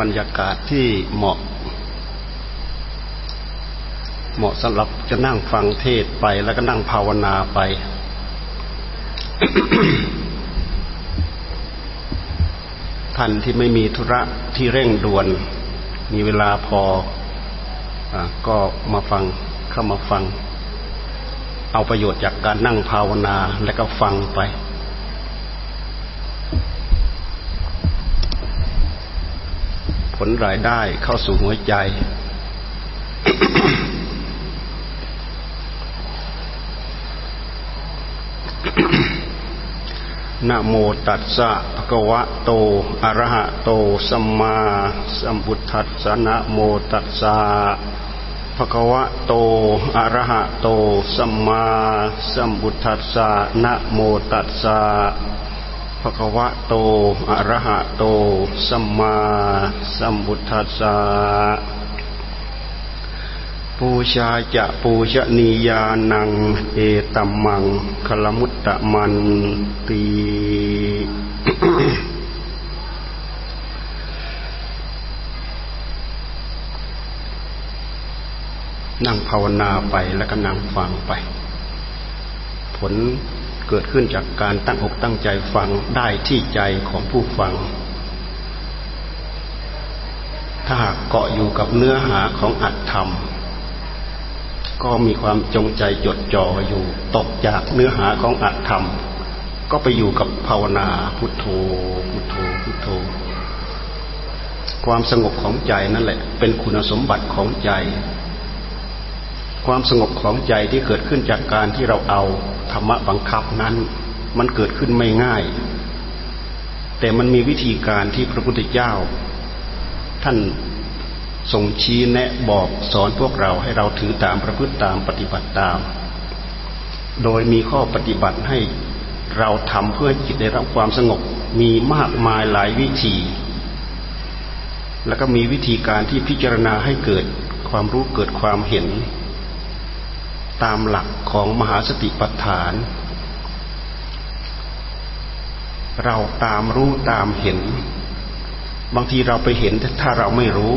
บรรยากาศที่เหมาะ เหมาะสำหรับจะนั่งฟังเทศไปแล้วก็นั่งภาวนาไป ท่านที่ไม่มีธุระที่เร่งด่วน มีเวลาพออก็มาฟังเข้ามาฟัง เอาประโยชน์จากการนั่งภาวนาแล้วก็ฟังไป ลรายได้เข้าสู่หัวใจ นะโมตัสสะภะคะวะโต อะระหะโต สัมมาสัมพุทธัสสะนะโมตัสสะภะคะวะโต อะระหะโต สัมมาสัมพุทธัสสะนะโมตัสสะ ภะควะโต อะระหะโต สัมมาสัมพุทธัสสะปูชาจะปูชนียานัง เอตัมมังคลมุตตะมันตีนั่งภาวนาไปแล้วก็นั่งฟังไป ผล เกิดขึ้นจากการตั้งอกตั้งใจฟังได้ที่ใจของผู้ฟัง ถ้าหากเกาะอยู่กับเนื้อหาของอัตธรรม ก็มีความจงใจจดจ่ออยู่ตกจากเนื้อหาของอัตธรรม ก็ไปอยู่กับภาวนาพุทโธ พุทโธ พุทโธ ความสงบของใจนั่นแหละ เป็นคุณสมบัติของใจ ความสงบของใจที่เกิดขึ้นจากการที่เราเอา ธรรมะบังคับนั้น มันเกิดขึ้นไม่ง่าย แต่มันมีวิธีการที่พระพุทธเจ้า ท่านทรงชี้แนะบอกสอนพวกเราให้เราถือตามประพฤติตามปฏิบัติตาม โดยมีข้อปฏิบัติให้เราทำเพื่อจิตได้รับความสงบมีมากมายหลายวิธี แล้วก็มีวิธีการที่พิจารณาให้เกิดความรู้เกิดความเห็น ตามหลักของมหาสติปัฏฐาน เราตามรู้ตามเห็น บางทีเราไปเห็นถ้าเราไม่รู้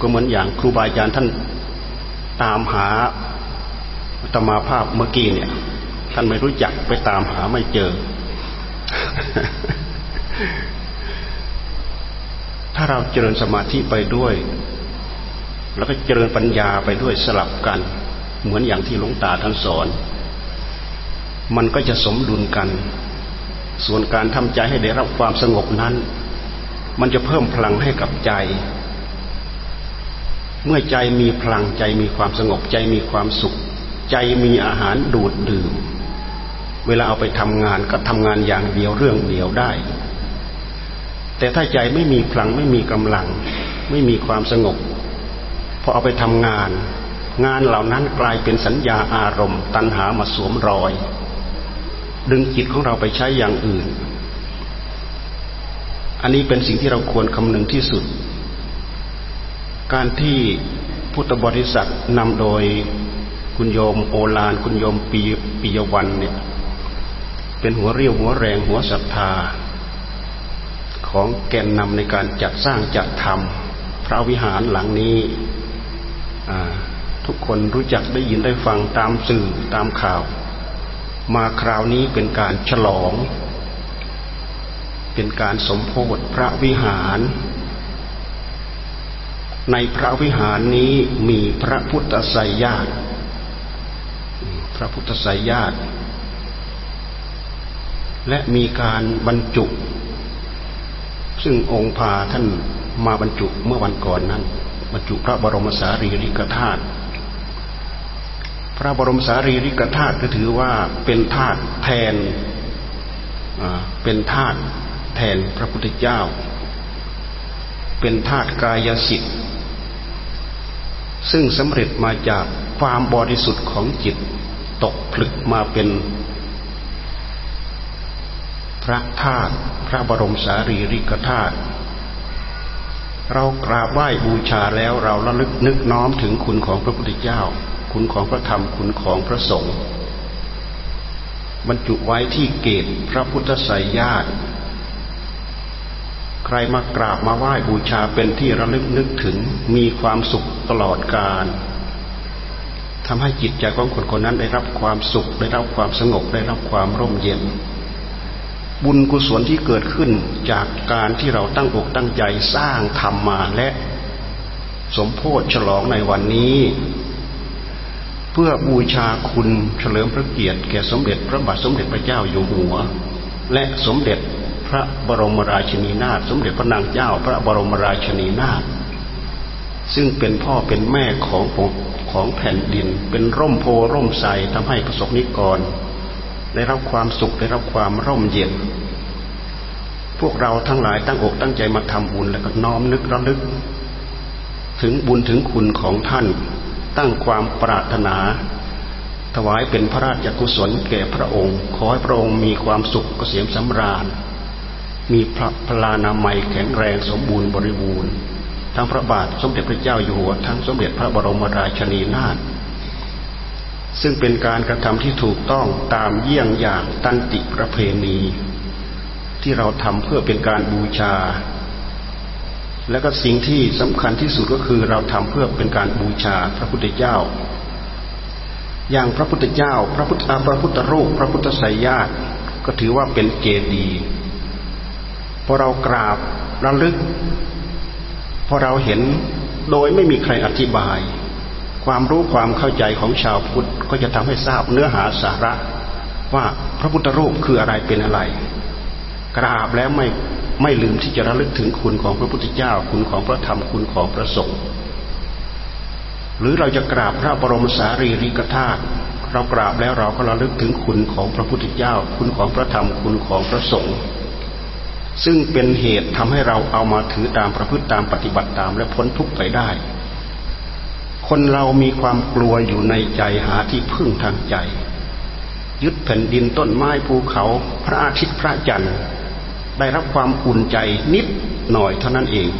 ก็เหมือนอย่างครูบาอาจารย์ท่านตามหาตมาภาพเมื่อกี้เนี่ย ท่านไม่รู้จักไปตามหาไม่เจอ ถ้าเราเจริญสมาธิไปด้วย แล้วก็เจริญปัญญาไปด้วยสลับกัน เหมือนอย่างที่หลวงตาท่านสอน มันก็จะสมดุลกัน ส่วนการทำใจให้ได้รับความสงบนั้น มันจะเพิ่มพลังให้กับใจ เมื่อใจมีพลังใจมีความสงบใจมีความสุข ใจมีอาหารดูดดื่ม เวลาเอาไปทำงานก็ทำงานอย่างเดียวเรื่องเดียวได้ แต่ถ้าใจไม่มีพลังไม่มีกำลัง ไม่มีความสงบพอเอาไปทำงาน งานเหล่านั้นกลายเป็นสัญญาอารมณ์ ตัณหามาสวมรอย ดึงจิตของเราไปใช้อย่างอื่น อันนี้เป็นสิ่งที่เราควรคำนึงที่สุด การที่พุทธบริษัทนำโดยคุณโยมโอลาน คุณโยมปีปยวันเนี่ยเป็นหัวเรี่ยวหัวแรงหัวศรัทธา ของแกนนำในการจัดสร้างจัดทำพระวิหารหลังนี้ ทุกคนรู้จักได้ยินได้ฟังตามสื่อตามข่าว มาคราวนี้เป็นการฉลอง เป็นการสมโพธิพระวิหาร ในพระวิหารนี้มีพระพุทธไสยญาติ พระพุทธไสยญาติ และมีการบรรจุ ซึ่งองค์พาท่านมาบรรจุเมื่อวันก่อนนั้นบรรจุพระบรมสารีริกธาตุ พระบรมสารีริกธาตุก็ถือว่าเป็นธาตุแทนเป็นธาตุแทนพระพุทธเจ้า เป็นธาตุกายสิทธิ์ซึ่งสำเร็จมาจากความบริสุทธิ์ของจิตตกผลึกมาเป็น พระธาตุพระบรมสารีริกธาตุเรากราบไหว้บูชาแล้วเราระลึกนึกน้อมถึงคุณของพระพุทธเจ้า คุณของพระธรรมคุณของพระสงฆ์บรรจุไว้ที่เกตพระพุทธไสยญาติ ใครมากราบมาไหว้บูชาเป็นที่ระลึกนึกถึงมีความสุขตลอดกาลทำให้จิตใจของคนคนนั้นได้รับความสุข ได้รับความสงบได้รับความร่มเย็น บุญกุศลที่เกิดขึ้นจากการที่เราตั้งอกตั้งใจสร้างธรรมมาและ สมโพธิฉลองในวันนี้ เพื่อบูชาคุณเฉลิมพระเกียรติแก่สมเด็จพระบาทสมเด็จพระเจ้าอยู่หัว และสมเด็จพระบรมราชินีนาถสมเด็จพระนางเจ้าพระบรมราชินีนาถซึ่งเป็นพ่อเป็นแม่ของของแผ่นดิน เป็นร่มโพร่มใสทำให้ประสบนิกร ได้รับความสุขได้รับความร่มเย็น พวกเราทั้งหลายตั้งอกตั้งใจมาทำบุญแล้วก็น้อมนึกระลึก ถึงบุญถึงคุณของท่าน ตั้งความปรารถนา ถวายเป็นพระราชกุศลแก่พระองค์ ขอให้พระองค์มีความสุขเกษมสำราญ มีพระพลานามัยแข็งแรงสมบูรณ์บริบูรณ์ ทั้งพระบาทสมเด็จพระเจ้าอยู่หัวทั้งสมเด็จพระบรมราชินีนาถซึ่งเป็นการกระทำที่ถูกต้องตามเยี่ยงอย่างตันติประเพณี ที่เราทำเพื่อเป็นการบูชา และก็สิ่งที่สำคัญที่สุดก็คือเราทำเพื่อเป็นการบูชาพระพุทธเจ้า อย่างพระพุทธเจ้า พระพุทธพระพุทธรูปพระพุทธไสยญาติก็ถือว่าเป็นเจดีย์พอเรากราบระลึกพอเราเห็นโดยไม่มีใครอธิบาย ความรู้ความเข้าใจของชาวพุทธก็จะทำให้ทราบเนื้อหาสาระ ว่าพระพุทธรูปคืออะไรเป็นอะไร กราบแล้วไม่ ไม่ลืมที่จะระลึกถึงคุณของพระพุทธเจ้า คุณของพระธรรมคุณของพระสงฆ์หรือเราจะกราบพระบรมสารีริกธาตุเรากราบแล้วเราก็ระลึกถึงคุณของพระพุทธเจ้า คุณของพระธรรมคุณของพระสงฆ์ซึ่งเป็นเหตุทำให้เราเอามาถือตามประพฤติตามปฏิบัติตามและพ้นทุกข์ไปได้ คนเรามีความกลัวอยู่ในใจหาที่พึ่งทางใจ ยึดแผ่นดินต้นไม้ภูเขา พระอาทิตย์พระจันทร์ ได้รับความอุ่นใจนิดหน่อยเท่านั้นเอง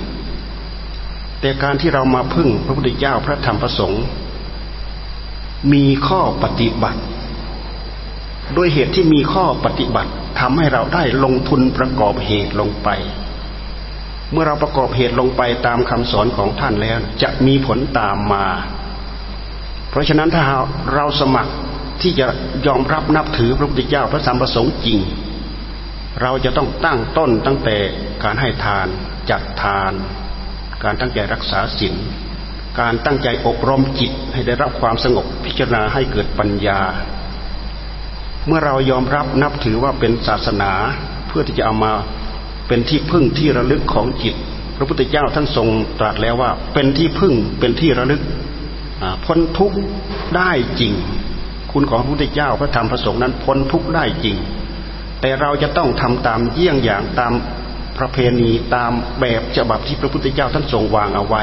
แต่การที่เรามาพึ่งพระพุทธเจ้าพระธรรมพระสงฆ์มีข้อปฏิบัติโดยเหตุที่มีข้อปฏิบัติทำให้เราได้ลงทุนประกอบเหตุลงไป เมื่อเราประกอบเหตุลงไปตามคำสอนของท่านแล้ว จะมีผลตามมา เพราะฉะนั้นถ้าเราสมัครที่จะยอมรับนับถือพระพุทธเจ้าพระสัมปสงฆ์จริง เราจะต้องตั้งต้นตั้งแต่การให้ทานจัดทาน การตั้งใจรักษาศีลการตั้งใจอบรมจิตให้ได้รับความสงบพิจารณาให้เกิดปัญญา เมื่อเรายอมรับนับถือว่าเป็นศาสนาเพื่อที่จะเอามาเป็นที่พึ่งที่ระลึกของจิต พระพุทธเจ้าท่านทรงตรัสแล้วว่า เป็นที่พึ่งเป็นที่ระลึกพ้นทุกข์ได้จริง คุณของพระพุทธเจ้าพระธรรมพระสงฆ์นั้นพ้นทุกข์ได้จริง แต่เราจะต้องทำตามเยี่ยงอย่างตามประเพณีตามแบบฉบับที่พระพุทธเจ้าท่านทรงวางเอาไว้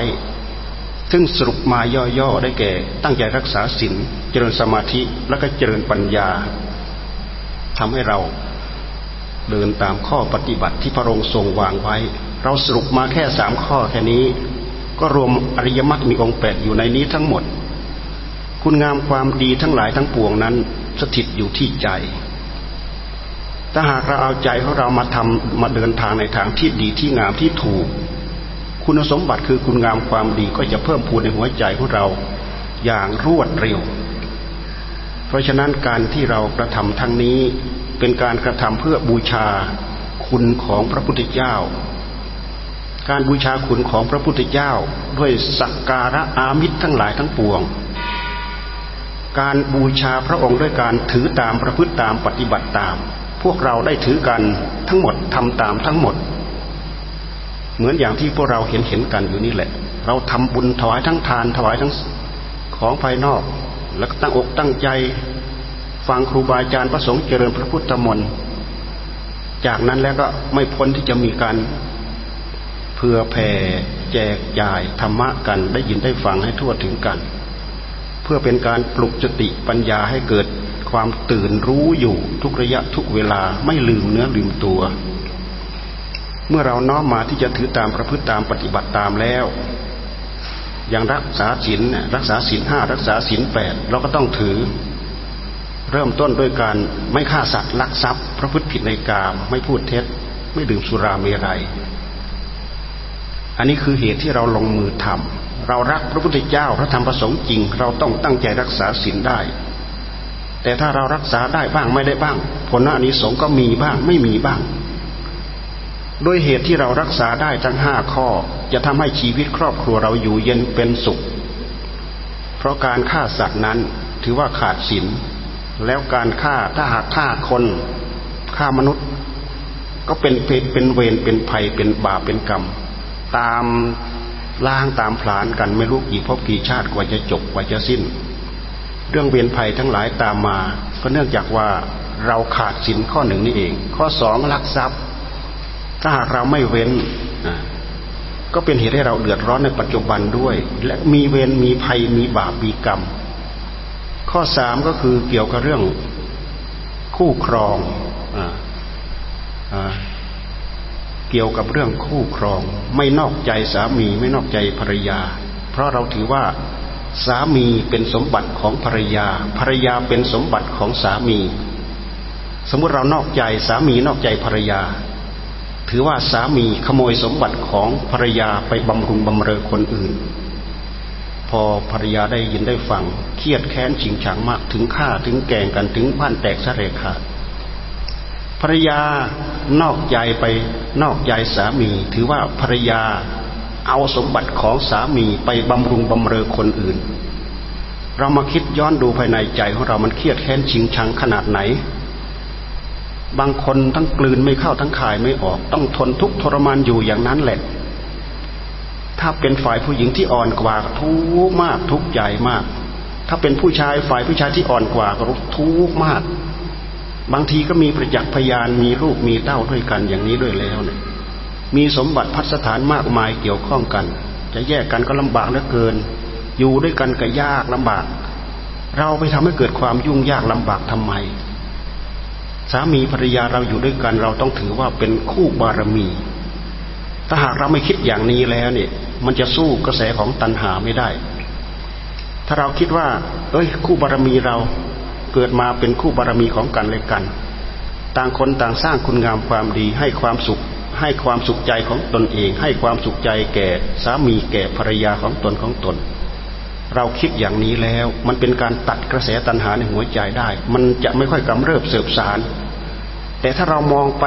ซึ่งสรุปมาย่อๆได้แก่ ตั้งใจรักษาศีลเจริญสมาธิแล้วก็เจริญปัญญาทำให้เราเดินตามข้อปฏิบัติที่พระองค์ทรงวางไว้ เราสรุปมาแค่สามข้อแค่นี้ ก็รวมอริยมรรคมีองค์แปดอยู่ในนี้ทั้งหมด คุณงามความดีทั้งหลายทั้งปวงนั้น สถิตอยู่ที่ใจ ถ้าหากเราเอาใจของเรามาทำมาเดินทางในทางที่ดีที่งามที่ถูก คุณสมบัติคือคุณงามความดีก็จะเพิ่มพูนในหัวใจของเราอย่างรวดเร็ว เพราะฉะนั้นการที่เรากระทำทั้งนี้เป็นการกระทำเพื่อบูชาคุณของพระพุทธเจ้า การบูชาคุณของพระพุทธเจ้า ด้วยสักการะอามิตรทั้งหลายทั้งปวง การบูชาพระองค์ด้วยการถือตามประพฤติตามปฏิบัติตาม พวกเราได้ถือกันทั้งหมดทำตามทั้งหมด เหมือนอย่างที่พวกเราเห็นเห็นกันอยู่นี่แหละ เราทำบุญถวายทั้งทานถวายทั้งของภายนอก แล้วก็ตั้งอกตั้งใจ ฟังครูบาอาจารย์พระสงฆ์เจริญพระพุทธมนต์จากนั้นแล้วก็ไม่พ้นที่จะมีการเพื่อแผ่แจกจ่ายธรรมะกันได้ยินได้ฟังให้ทั่วถึงกัน เพื่อเป็นการปลุกสติปัญญาให้เกิด ความตื่นรู้อยู่ทุกระยะทุกเวลาไม่ลืมเนื้อลืมตัว เมื่อเราน้อมมาที่จะถือตามประพฤติตามปฏิบัติตามแล้วอย่างรักษาศีลรักษาศีลห้ารักษาศีลแปดเราก็ต้องถือ เริ่มต้นด้วยการไม่ฆ่าสัตว์ลักทรัพย์พระพฤติผิดในกามไม่พูดเท็จ ไม่ดื่มสุราเมรัย อันนี้คือเหตุที่เราลงมือทำเรารักพระพุทธเจ้าพระธรรมประสงค์จริง เราต้องตั้งใจรักษาศีลได้ แต่ถ้าเรารักษาได้บ้างไม่ได้บ้าง ผลอานิสงส์ก็มีบ้างไม่มีบ้าง ด้วยเหตุที่เรารักษาได้ทั้งห้าข้อ จะทำให้ชีวิตครอบครัวเราอยู่เย็นเป็นสุข เพราะการฆ่าสัตว์นั้นถือว่าขาดศีลแล้วการฆ่าถ้าหากฆ่าคนฆ่ามนุษย์ ก็เป็นเป็นเวรเป็นภัยเป็นบาปเป็นกรรม ตามล้างตามผลานกันไม่รู้กี่พบกี่ชาติกว่าจะจบกว่าจะสิ้น เรื่องเวรภัยทั้งหลายตามมา ก็เนื่องจากว่าเราขาดศีลข้อหนึ่งนี่เอง ข้อสองลักทรัพย์ ถ้าหากเราไม่เว้นก็เป็นเหตุให้เราเดือดร้อนในปัจจุบันด้วย และมีเวรมีภัยมีบาปมีกรรม ข้อสามก็คือเกี่ยวกับเรื่องคู่ครองอเกี่ยวกับเรื่องคู่ครอง ไม่นอกใจสามีไม่นอกใจภรรยา เพราะเราถือว่า สามีเป็นสมบัติของภรรยา ภรรยาเป็นสมบัติของสามี สมมติเรานอกใจสามีนอกใจภรรยา ถือว่าสามีขโมยสมบัติของภรรยาไปบำรุงบำเรอคนอื่น พอภรรยาได้ยินได้ฟังเครียดแค้นชิงชังมากถึงฆ่าถึงแกงกันถึงพันแตกสะเรขาดภรรยานอกใจไปนอกใจสามี ถือว่าภรรยา เอาสมบัติของสามีไปบำรุงบำเรอคนอื่น เรามาคิดย้อนดูภายในใจของเรามันเครียดแค้นชิงชังขนาดไหน บางคนทั้งกลืนไม่เข้าทั้งคายไม่ออก ต้องทนทุกข์ทรมานอยู่อย่างนั้นแหละ ถ้าเป็นฝ่ายผู้หญิงที่อ่อนกว่าทุกมากทุกใหญ่มาก ถ้าเป็นผู้ชายฝ่ายผู้ชายที่อ่อนกว่าก็ทุกมาก บางทีก็มีประจักษ์พยานมีลูกมีเต้าด้วยกันอย่างนี้ด้วยแล้วเนี่ย มีสมบัติพัสถานมากมายเกี่ยวข้องกัน จะแยกกันก็ลำบากเหลือเกิน อยู่ด้วยกันก็ยากลำบาก เราไปทำให้เกิดความยุ่งยากลำบากทำไม สามีภรรยาเราอยู่ด้วยกัน เราต้องถือว่าเป็นคู่บารมี ถ้าหากเราไม่คิดอย่างนี้แล้วเนี่ย มันจะสู้กระแสของตัณหาไม่ได้ ถ้าเราคิดว่า เอ้ย คู่บารมีเราเกิดมาเป็นคู่บารมีของกันและกัน ต่างคนต่างสร้างคุณงามความดีให้ความสุข ให้ความสุขใจของตนเอง ให้ความสุขใจแก่สามีแก่ภรรยาของตนของตน เราคิดอย่างนี้แล้วมันเป็นการตัดกระแสตัณหาในหัวใจได้ มันจะไม่ค่อยกำเริบเสบสาร แต่ถ้าเรามองไป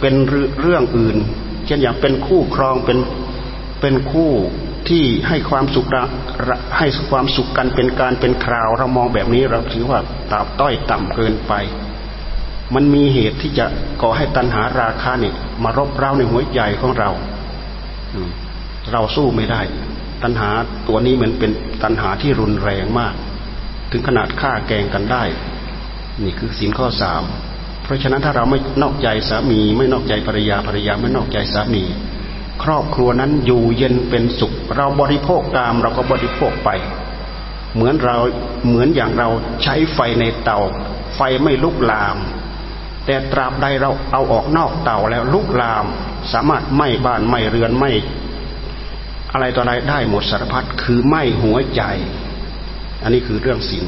เป็นเรื่องอื่น เช่นอย่างเป็นคู่ครองเป็นเป็นคู่ที่ให้ความสุขให้ความสุขกันเป็นการเป็นคราว เรามองแบบนี้เราถือว่าตาบต้อยต่ำเกินไป มันมีเหตุที่จะก่อให้ตัณหาราคาเนี่ย มารบเร้าในหัวใจของเราเราสู้ไม่ได้ ตัณหาตัวนี้เหมือนเป็นตัณหาที่รุนแรงมาก ถึงขนาดฆ่าแกงกันได้ นี่คือสินข้อสามเพราะฉะนั้นถ้าเราไม่นอกใจสามี ไม่นอกใจภรรยาภรรยาไม่นอกใจสามี ครอบครัวนั้นอยู่เย็นเป็นสุข เราบริโภคตามเราก็บริโภคไป เหมือนเราเหมือนอย่างเราใช้ไฟในเตา ไฟไม่ลุกลาม แต่ตราบใดเราเอาออกนอกเตาแล้วลุกลาม สามารถไหม้บ้านไหม้เรือนไหม้อะไรต่ออะไรได้หมดสารพัดคือไหม้หัวใจ อันนี้คือเรื่องศีล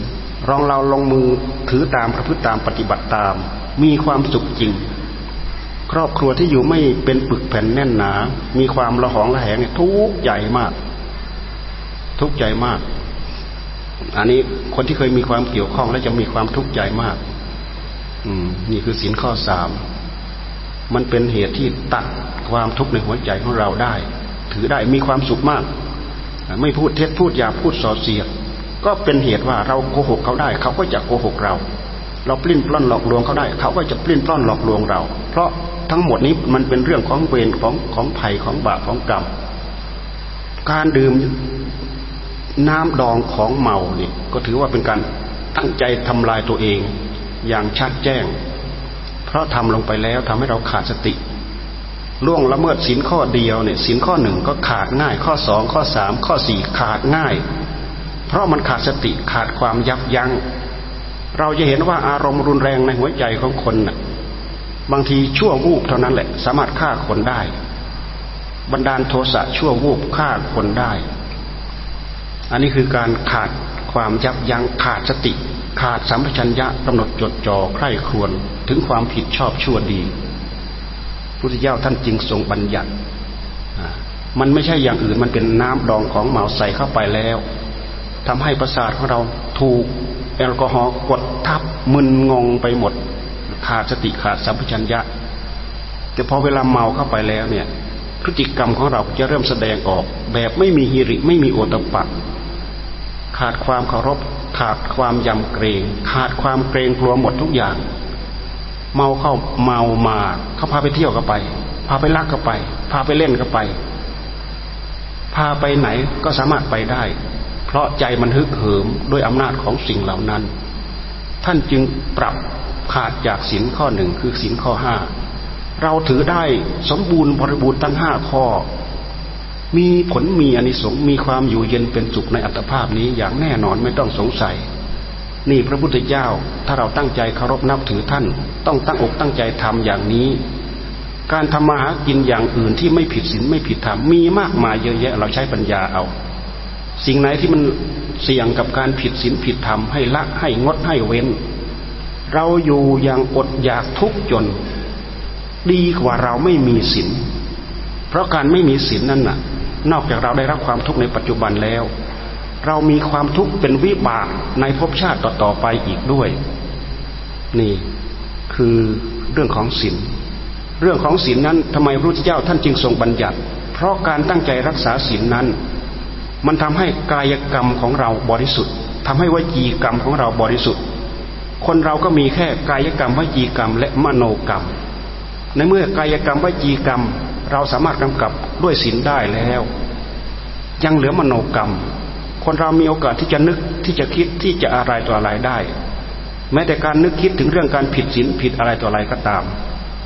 ลองเราลงมือถือตามประพฤติตามปฏิบัติตาม มีความสุขจริง ครอบครัวที่อยู่ไม่เป็นปึกแผ่นแน่นหนา มีความระหองระแหงทุกข์ใหญ่มาก ทุกข์ใหญ่มาก อันนี้คนที่เคยมีความเกี่ยวข้องและจะมีความทุกข์ใจมาก นี่คือสินข้อสามมันเป็นเหตุที่ตัดความทุกข์ในหัวใจของเราได้ ถือได้มีความสุขมาก ไม่พูดเท็จพูดหยาพูดส่อเสียด ก็เป็นเหตุว่าเราโกหกเขาได้ เขาก็จะโกหกเรา เราปลิ้นปล้อนหลอกลวงเขาได้ เขาก็จะปลิ้นปล้อนหลอกลวงเรา เพราะทั้งหมดนี้มันเป็นเรื่องของเวรของของภัยของบาปของกรรมการดื่มน้ำดองของเมาเนี่ยก็ถือว่าเป็นการตั้งใจทำลายตัวเอง อย่างชัดแจ้ง เพราะทำลงไปแล้วทำให้เราขาดสติล่วงละเมิดสินข้อเดียวเนี่ยสินข้อหนึ่งก็ขาดง่าย ข้อสองข้อสามข้อสี่ขาดง่าย เพราะมันขาดสติขาดความยับยัง้งเราจะเห็นว่าอารมณ์รุนแรงในหัวใจของคนน่ะ บางทีชั่ววูบเท่านั้นแหละ สามารถฆ่าคนได้ บรรดาลโทสะชั่ววูบฆ่าคนได้ อันนี้คือการขาดความยับยั้งขาดสติ ขาดสัมปชัญญะกำหนดจดจ่อใคร่ครวญถึงความผิดชอบชั่วดีพุทธเจ้าท่านจึงทรงบัญญัติมันไม่ใช่อย่างอื่นมันเป็นน้ำดองของเมาใส่เข้าไปแล้วทำให้ประสาทของเราถูกแอลกอฮอล์กดทับมึนงงไปหมด ขาดสติขาดสัมผััญญะ แต่พอเวลาเมาเข้าไปแล้วเนี่ยพฤติกรรมของเราจะเริ่มแสดงออก แบบไม่มีฮิริไม่มีโอตปะ ขาดความเคารพ ขาดความยำเกรง ขาดความเกรงกลัวหมดทุกอย่าง เมาเข้าเมามาเขาพาไปเที่ยวก็ไป พาไปลักก็ไป พาไปเล่นก็ไป พาไปไหนก็สามารถไปได้ เพราะใจมันฮึกเหิมด้วยอำนาจของสิ่งเหล่านั้น ท่านจึงปรับขาดจากสินข้อหนึ่งคือสินข้อห้าเราถือได้สมบูรณ์บริบูรณ์ทั้งห้าข้อ มีผลมีอนิสงส์มีความอยู่เย็นเป็นสุขในอัตภาพนี้อย่างแน่นอนไม่ต้องสงสัย นี่พระพุทธเจ้าถ้าเราตั้งใจเคารพนับถือท่าน ต้องตั้งอกตั้งใจทำอย่างนี้ การทำมาหากินอย่างอื่นที่ไม่ผิดศีลไม่ผิดธรรมมีมากมายเยอะแยะเราใช้ปัญญาเอา สิ่งไหนที่มันเสี่ยงกับการผิดศีลผิดธรรมให้ละให้งดให้เว้น เราอยู่อย่างอดอยากทุกข์จน ดีกว่าเราไม่มีศีลเพราะการไม่มีศีลนั่นน่ะ นอกจากเราได้รับความทุกข์ในปัจจุบันแล้ว เรามีความทุกข์เป็นวิบากในภพชาติต่อๆไปอีกด้วย นี่คือเรื่องของศีลเรื่องของศีลนั้นทำไมพระพุทธเจ้าท่านจึงทรงบัญญัติ เพราะการตั้งใจรักษาศีลนั้น มันทำให้กายกรรมของเราบริสุทธิ์ทำให้วจีกรรมของเราบริสุทธิ์ คนเราก็มีแค่กายกรรมวจีกรรมและมโนกรรม ในเมื่อกายกรรมวจีกรรม เราสามารถกำกับด้วยศีลได้แล้ว ยังเหลือมโนกรรม คนเรามีโอกาสที่จะนึกที่จะคิดที่จะอะไรตัวอะไรได้ แม้แต่การนึกคิดถึงเรื่องการผิดศีลผิดอะไรตัวอะไรก็ตาม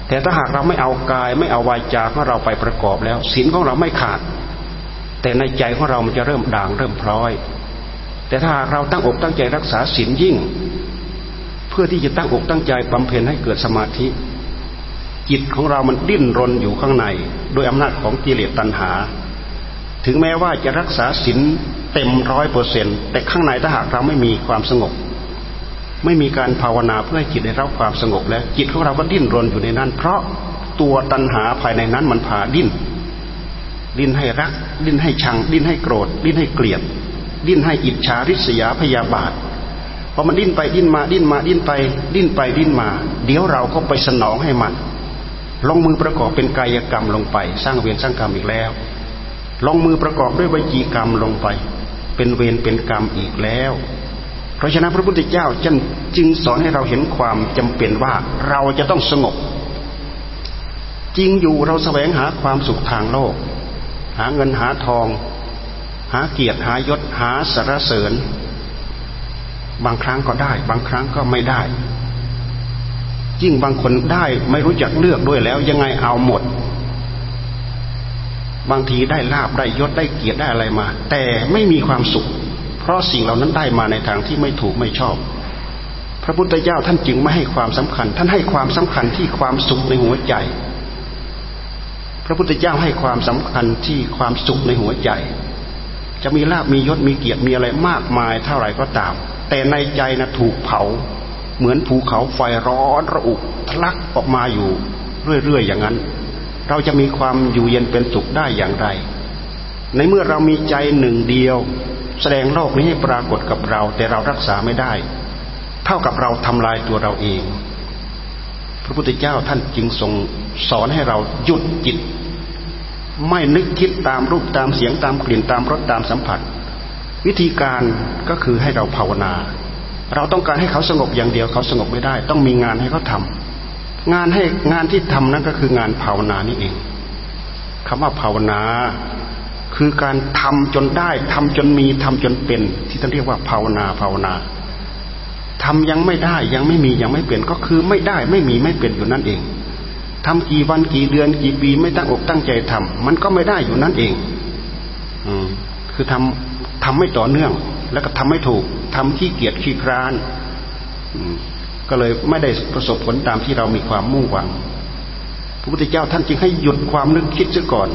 แต่ถ้าหากเราไม่เอากายไม่เอาวาจาของเราไปประกอบแล้วศีลของเราไม่ขาด แต่ในใจของเรามันจะเริ่มด่างเริ่มพร้อย แต่ถ้าหากเราตั้งอกตั้งใจรักษาศีลยิ่ง เพื่อที่จะตั้งอกตั้งใจบำเพ็ญให้เกิดสมาธิ จิตของเรามันดิ้นรนอยู่ข้างใน โดยอำนาจของกิเลสตัณหา ถึงแม้ว่าจะรักษาศีลเต็มร้อยเปอร์เซ็นแต่ข้างในถ้าหากเราไม่มีความสงบ ไม่มีการภาวนาเพื่อให้จิตได้รับความสงบ แล้วจิตของเราก็ดิ้นรนอยู่ในนั้น เพราะตัวตัณหาภายในนั้นมันพาดิ้น ดิ้นให้รัก ดิ้นให้ชัง ดิ้นให้โกรธ ดิ้นให้เกลียด ดิ้นให้อิจฉาริษยาพยาบาทพอมันดิ้นไปดิ้นมาดิ้นมาดิ้นไป ดิ้นไปดิ้นมา เดี๋ยวเราก็ไปสนองให้มัน ลงมือประกอบเป็นกายกรรมลงไป สร้างเวรสร้างกรรมอีกแล้ว ลงมือประกอบด้วยวิจีกรรมลงไป เป็นเวรเป็นกรรมอีกแล้ว เพราะฉะนั้นพระพุทธเจ้าจึงสอนให้เราเห็นความจำเป็นว่าเราจะต้องสงบ จริงอยู่เราแสวงหาความสุขทางโลก หาเงินหาทอง หาเกียรติหายศหาสรรเสริญ บางครั้งก็ได้ บางครั้งก็ไม่ได้ ยิ่งบางคนได้ไม่รู้จักเลือกด้วยแล้ว ยังไงเอาหมด บางทีได้ลาบได้ยศได้เกียรติได้อะไรมา แต่ไม่มีความสุข เพราะสิ่งเหล่านั้นได้มาในทางที่ไม่ถูกไม่ชอบ พระพุทธเจ้าท่านจึงไม่ให้ความสำคัญ ท่านให้ความสำคัญที่ความสุขในหัวใจ พระพุทธเจ้าให้ความสำคัญที่ความสุขในหัวใจ จะมีลาบมียศมีเกียรติมีอะไรมากมายเท่าไหร่ก็ตาม แต่ในใจนะถูกเผา เหมือนภูเขาไฟร้อนระอุทะลักออกมาอยู่เรื่อยๆอย่างนั้น เราจะมีความอยู่เย็นเป็นสุขได้อย่างไร ในเมื่อเรามีใจหนึ่งเดียว แสดงโลกนี้ให้ปรากฏกับเรา แต่เรารักษาไม่ได้ เท่ากับเราทำลายตัวเราเอง พระพุทธเจ้าท่านจึงทรงสอนให้เราหยุดจิต ไม่นึกคิดตามรูปตามเสียงตามกลิ่นตามรสตามสัมผัส วิธีการก็คือให้เราภาวนา เราต้องการให้เขาสงบอย่างเดียวเขาสงบไม่ได้ ต้องมีงานให้เขาทางานให้งานที่ทำนั้นก็คืองานภาวนานี่เองคำว่าภาวนาคือการทำจนได้ทำจนมีทำจนเป็น ที่ท่านเรียกว่าภาวนาภาวนาทำยังไม่ได้ยังไม่มียังไม่เป็นก็คือไม่ได้ไม่มีไม่เป็นอยู่นั่นเองทำกี่วันกี่เดือนกี่ปีไม่ตั้งอกตั้งใจทำมันก็ไม่ได้อยู่นั่นเอง อืมคือทำทำไม่ต่อเนื่อง แล้วก็ทำไม่ถูก ทำขี้เกียจขี้คร้านก็เลยไม่ได้ประสบผลตามที่เรามีความมุ่งหวัง พระพุทธเจ้าท่านจึงให้หยุดความนึกคิดซะก่อน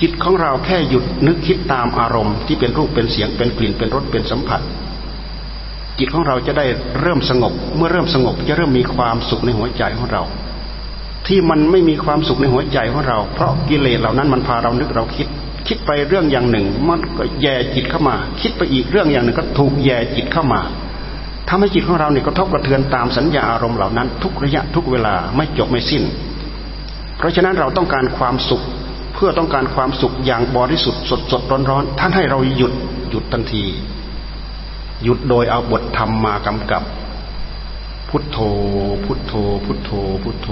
จิตของเราแค่หยุดนึกคิดตามอารมณ์ ที่เป็นรูปเป็นเสียงเป็นกลิ่นเป็นรสเป็นสัมผัส จิตของเราจะได้เริ่มสงบ เมื่อเริ่มสงบจะเริ่มมีความสุขในหัวใจของเรา ที่มันไม่มีความสุขในหัวใจของเรา เพราะกิเลสเหล่านั้นมันพาเรานึกเราคิด คิดไปเรื่องอย่างหนึ่ง มันก็แย่จิตเข้ามา คิดไปอีกเรื่องอย่างหนึ่งก็ถูกแย่จิตเข้ามาทำให้จิตของเราเนี่ยกระทบกระเทือนตามสัญญาอารมณ์เหล่านั้น ทุกระยะทุกเวลาไม่จบไม่สิ้น เพราะฉะนั้นเราต้องการความสุขเพื่อต้องการความสุขอย่างบริสุทธิ์สดสดร้อนร้อนท่านให้เราหยุดหยุดทันที หยุดโดยเอาบทธรรมมากำกับ พุทโธ พุทโธ พุทโธ พุทโธ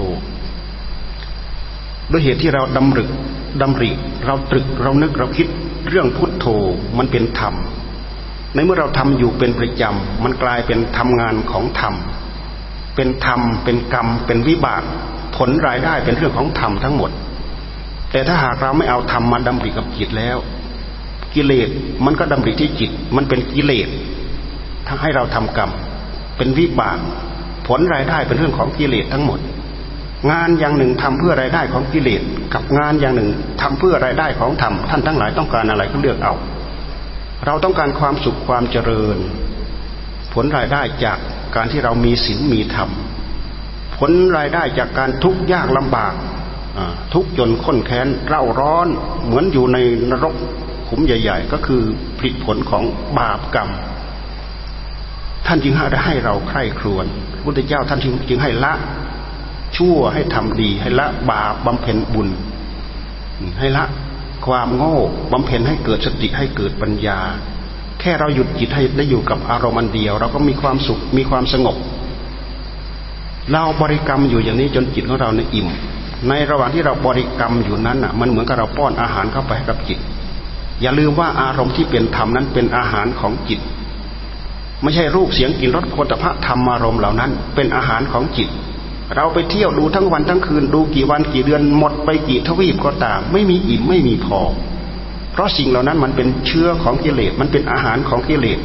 ด้วยเหตุที่เราดำรึกดำริ เราตรึกเรานึกเราคิดเรื่องพุทโธมันเป็นธรรม ในเมื่อเราทำอยู่เป็นประจำมันกลายเป็นทำงานของธรรม เป็นธรรม เป็นกรรม เป็นวิบาก ผลรายได้เป็นเรื่องของธรรมทั้งหมด แต่ถ้าหากเราไม่เอาธรรมมาดำริกับจิตแล้ว กิเลสมันก็ดำริที่จิต มันเป็นกิเลสทั้งให้เราทำกรรม เป็นวิบาก ผลรายได้เป็นเรื่องของกิเลสทั้งหมด งานอย่างหนึ่งทำเพื่อรายได้ของกิเลสกับงานอย่างหนึ่งทำเพื่อรายได้ของธรรมท่านทั้งหลายต้องการอะไรก็เลือกเอา เราต้องการความสุขความเจริญ ผลรายได้จากการที่เรามีศีลมีธรรม ผลรายได้จากการทุกข์ยากลำบากทุกจนข้นแค้นเร่าร้อนเหมือนอยู่ในนรกขุมใหญ่ ๆ ก็คือผลผลของบาปกรรม ท่านจึงให้เราใคร่ครวญพุทธเจ้าท่านจึงให้ละ ชั่วให้ทำดี ให้ละบาปบำเพ็ญบุญ ให้ละความโง่บำเพ็ญให้เกิดสติให้เกิดปัญญา แค่เราหยุดจิตให้ได้อยู่กับอารมณ์เดียว เราก็มีความสุขมีความสงบ เราบริกรรมอยู่อย่างนี้จนจิตของเราเนี่ยอิ่ม ในระหว่างที่เราบริกรรมอยู่นั้นอะ มันเหมือนกับเราป้อนอาหารเข้าไปให้กับจิต อย่าลืมว่าอารมณ์ที่เป็นธรรมนั้นเป็นอาหารของจิต ไม่ใช่รูปเสียงกลิ่นรสโผฏฐะธรรมอารมณ์เหล่านั้น เป็นอาหารของจิต เราไปเที่ยวดูทั้งวันทั้งคืน ดูกี่วันกี่เดือนหมดไปกี่ทวีปก็ตาม ไม่มีอิ่มไม่มีพอ เพราะสิ่งเหล่านั้นมันเป็นเชื้อของกิเลสมันเป็นอาหารของกิเลส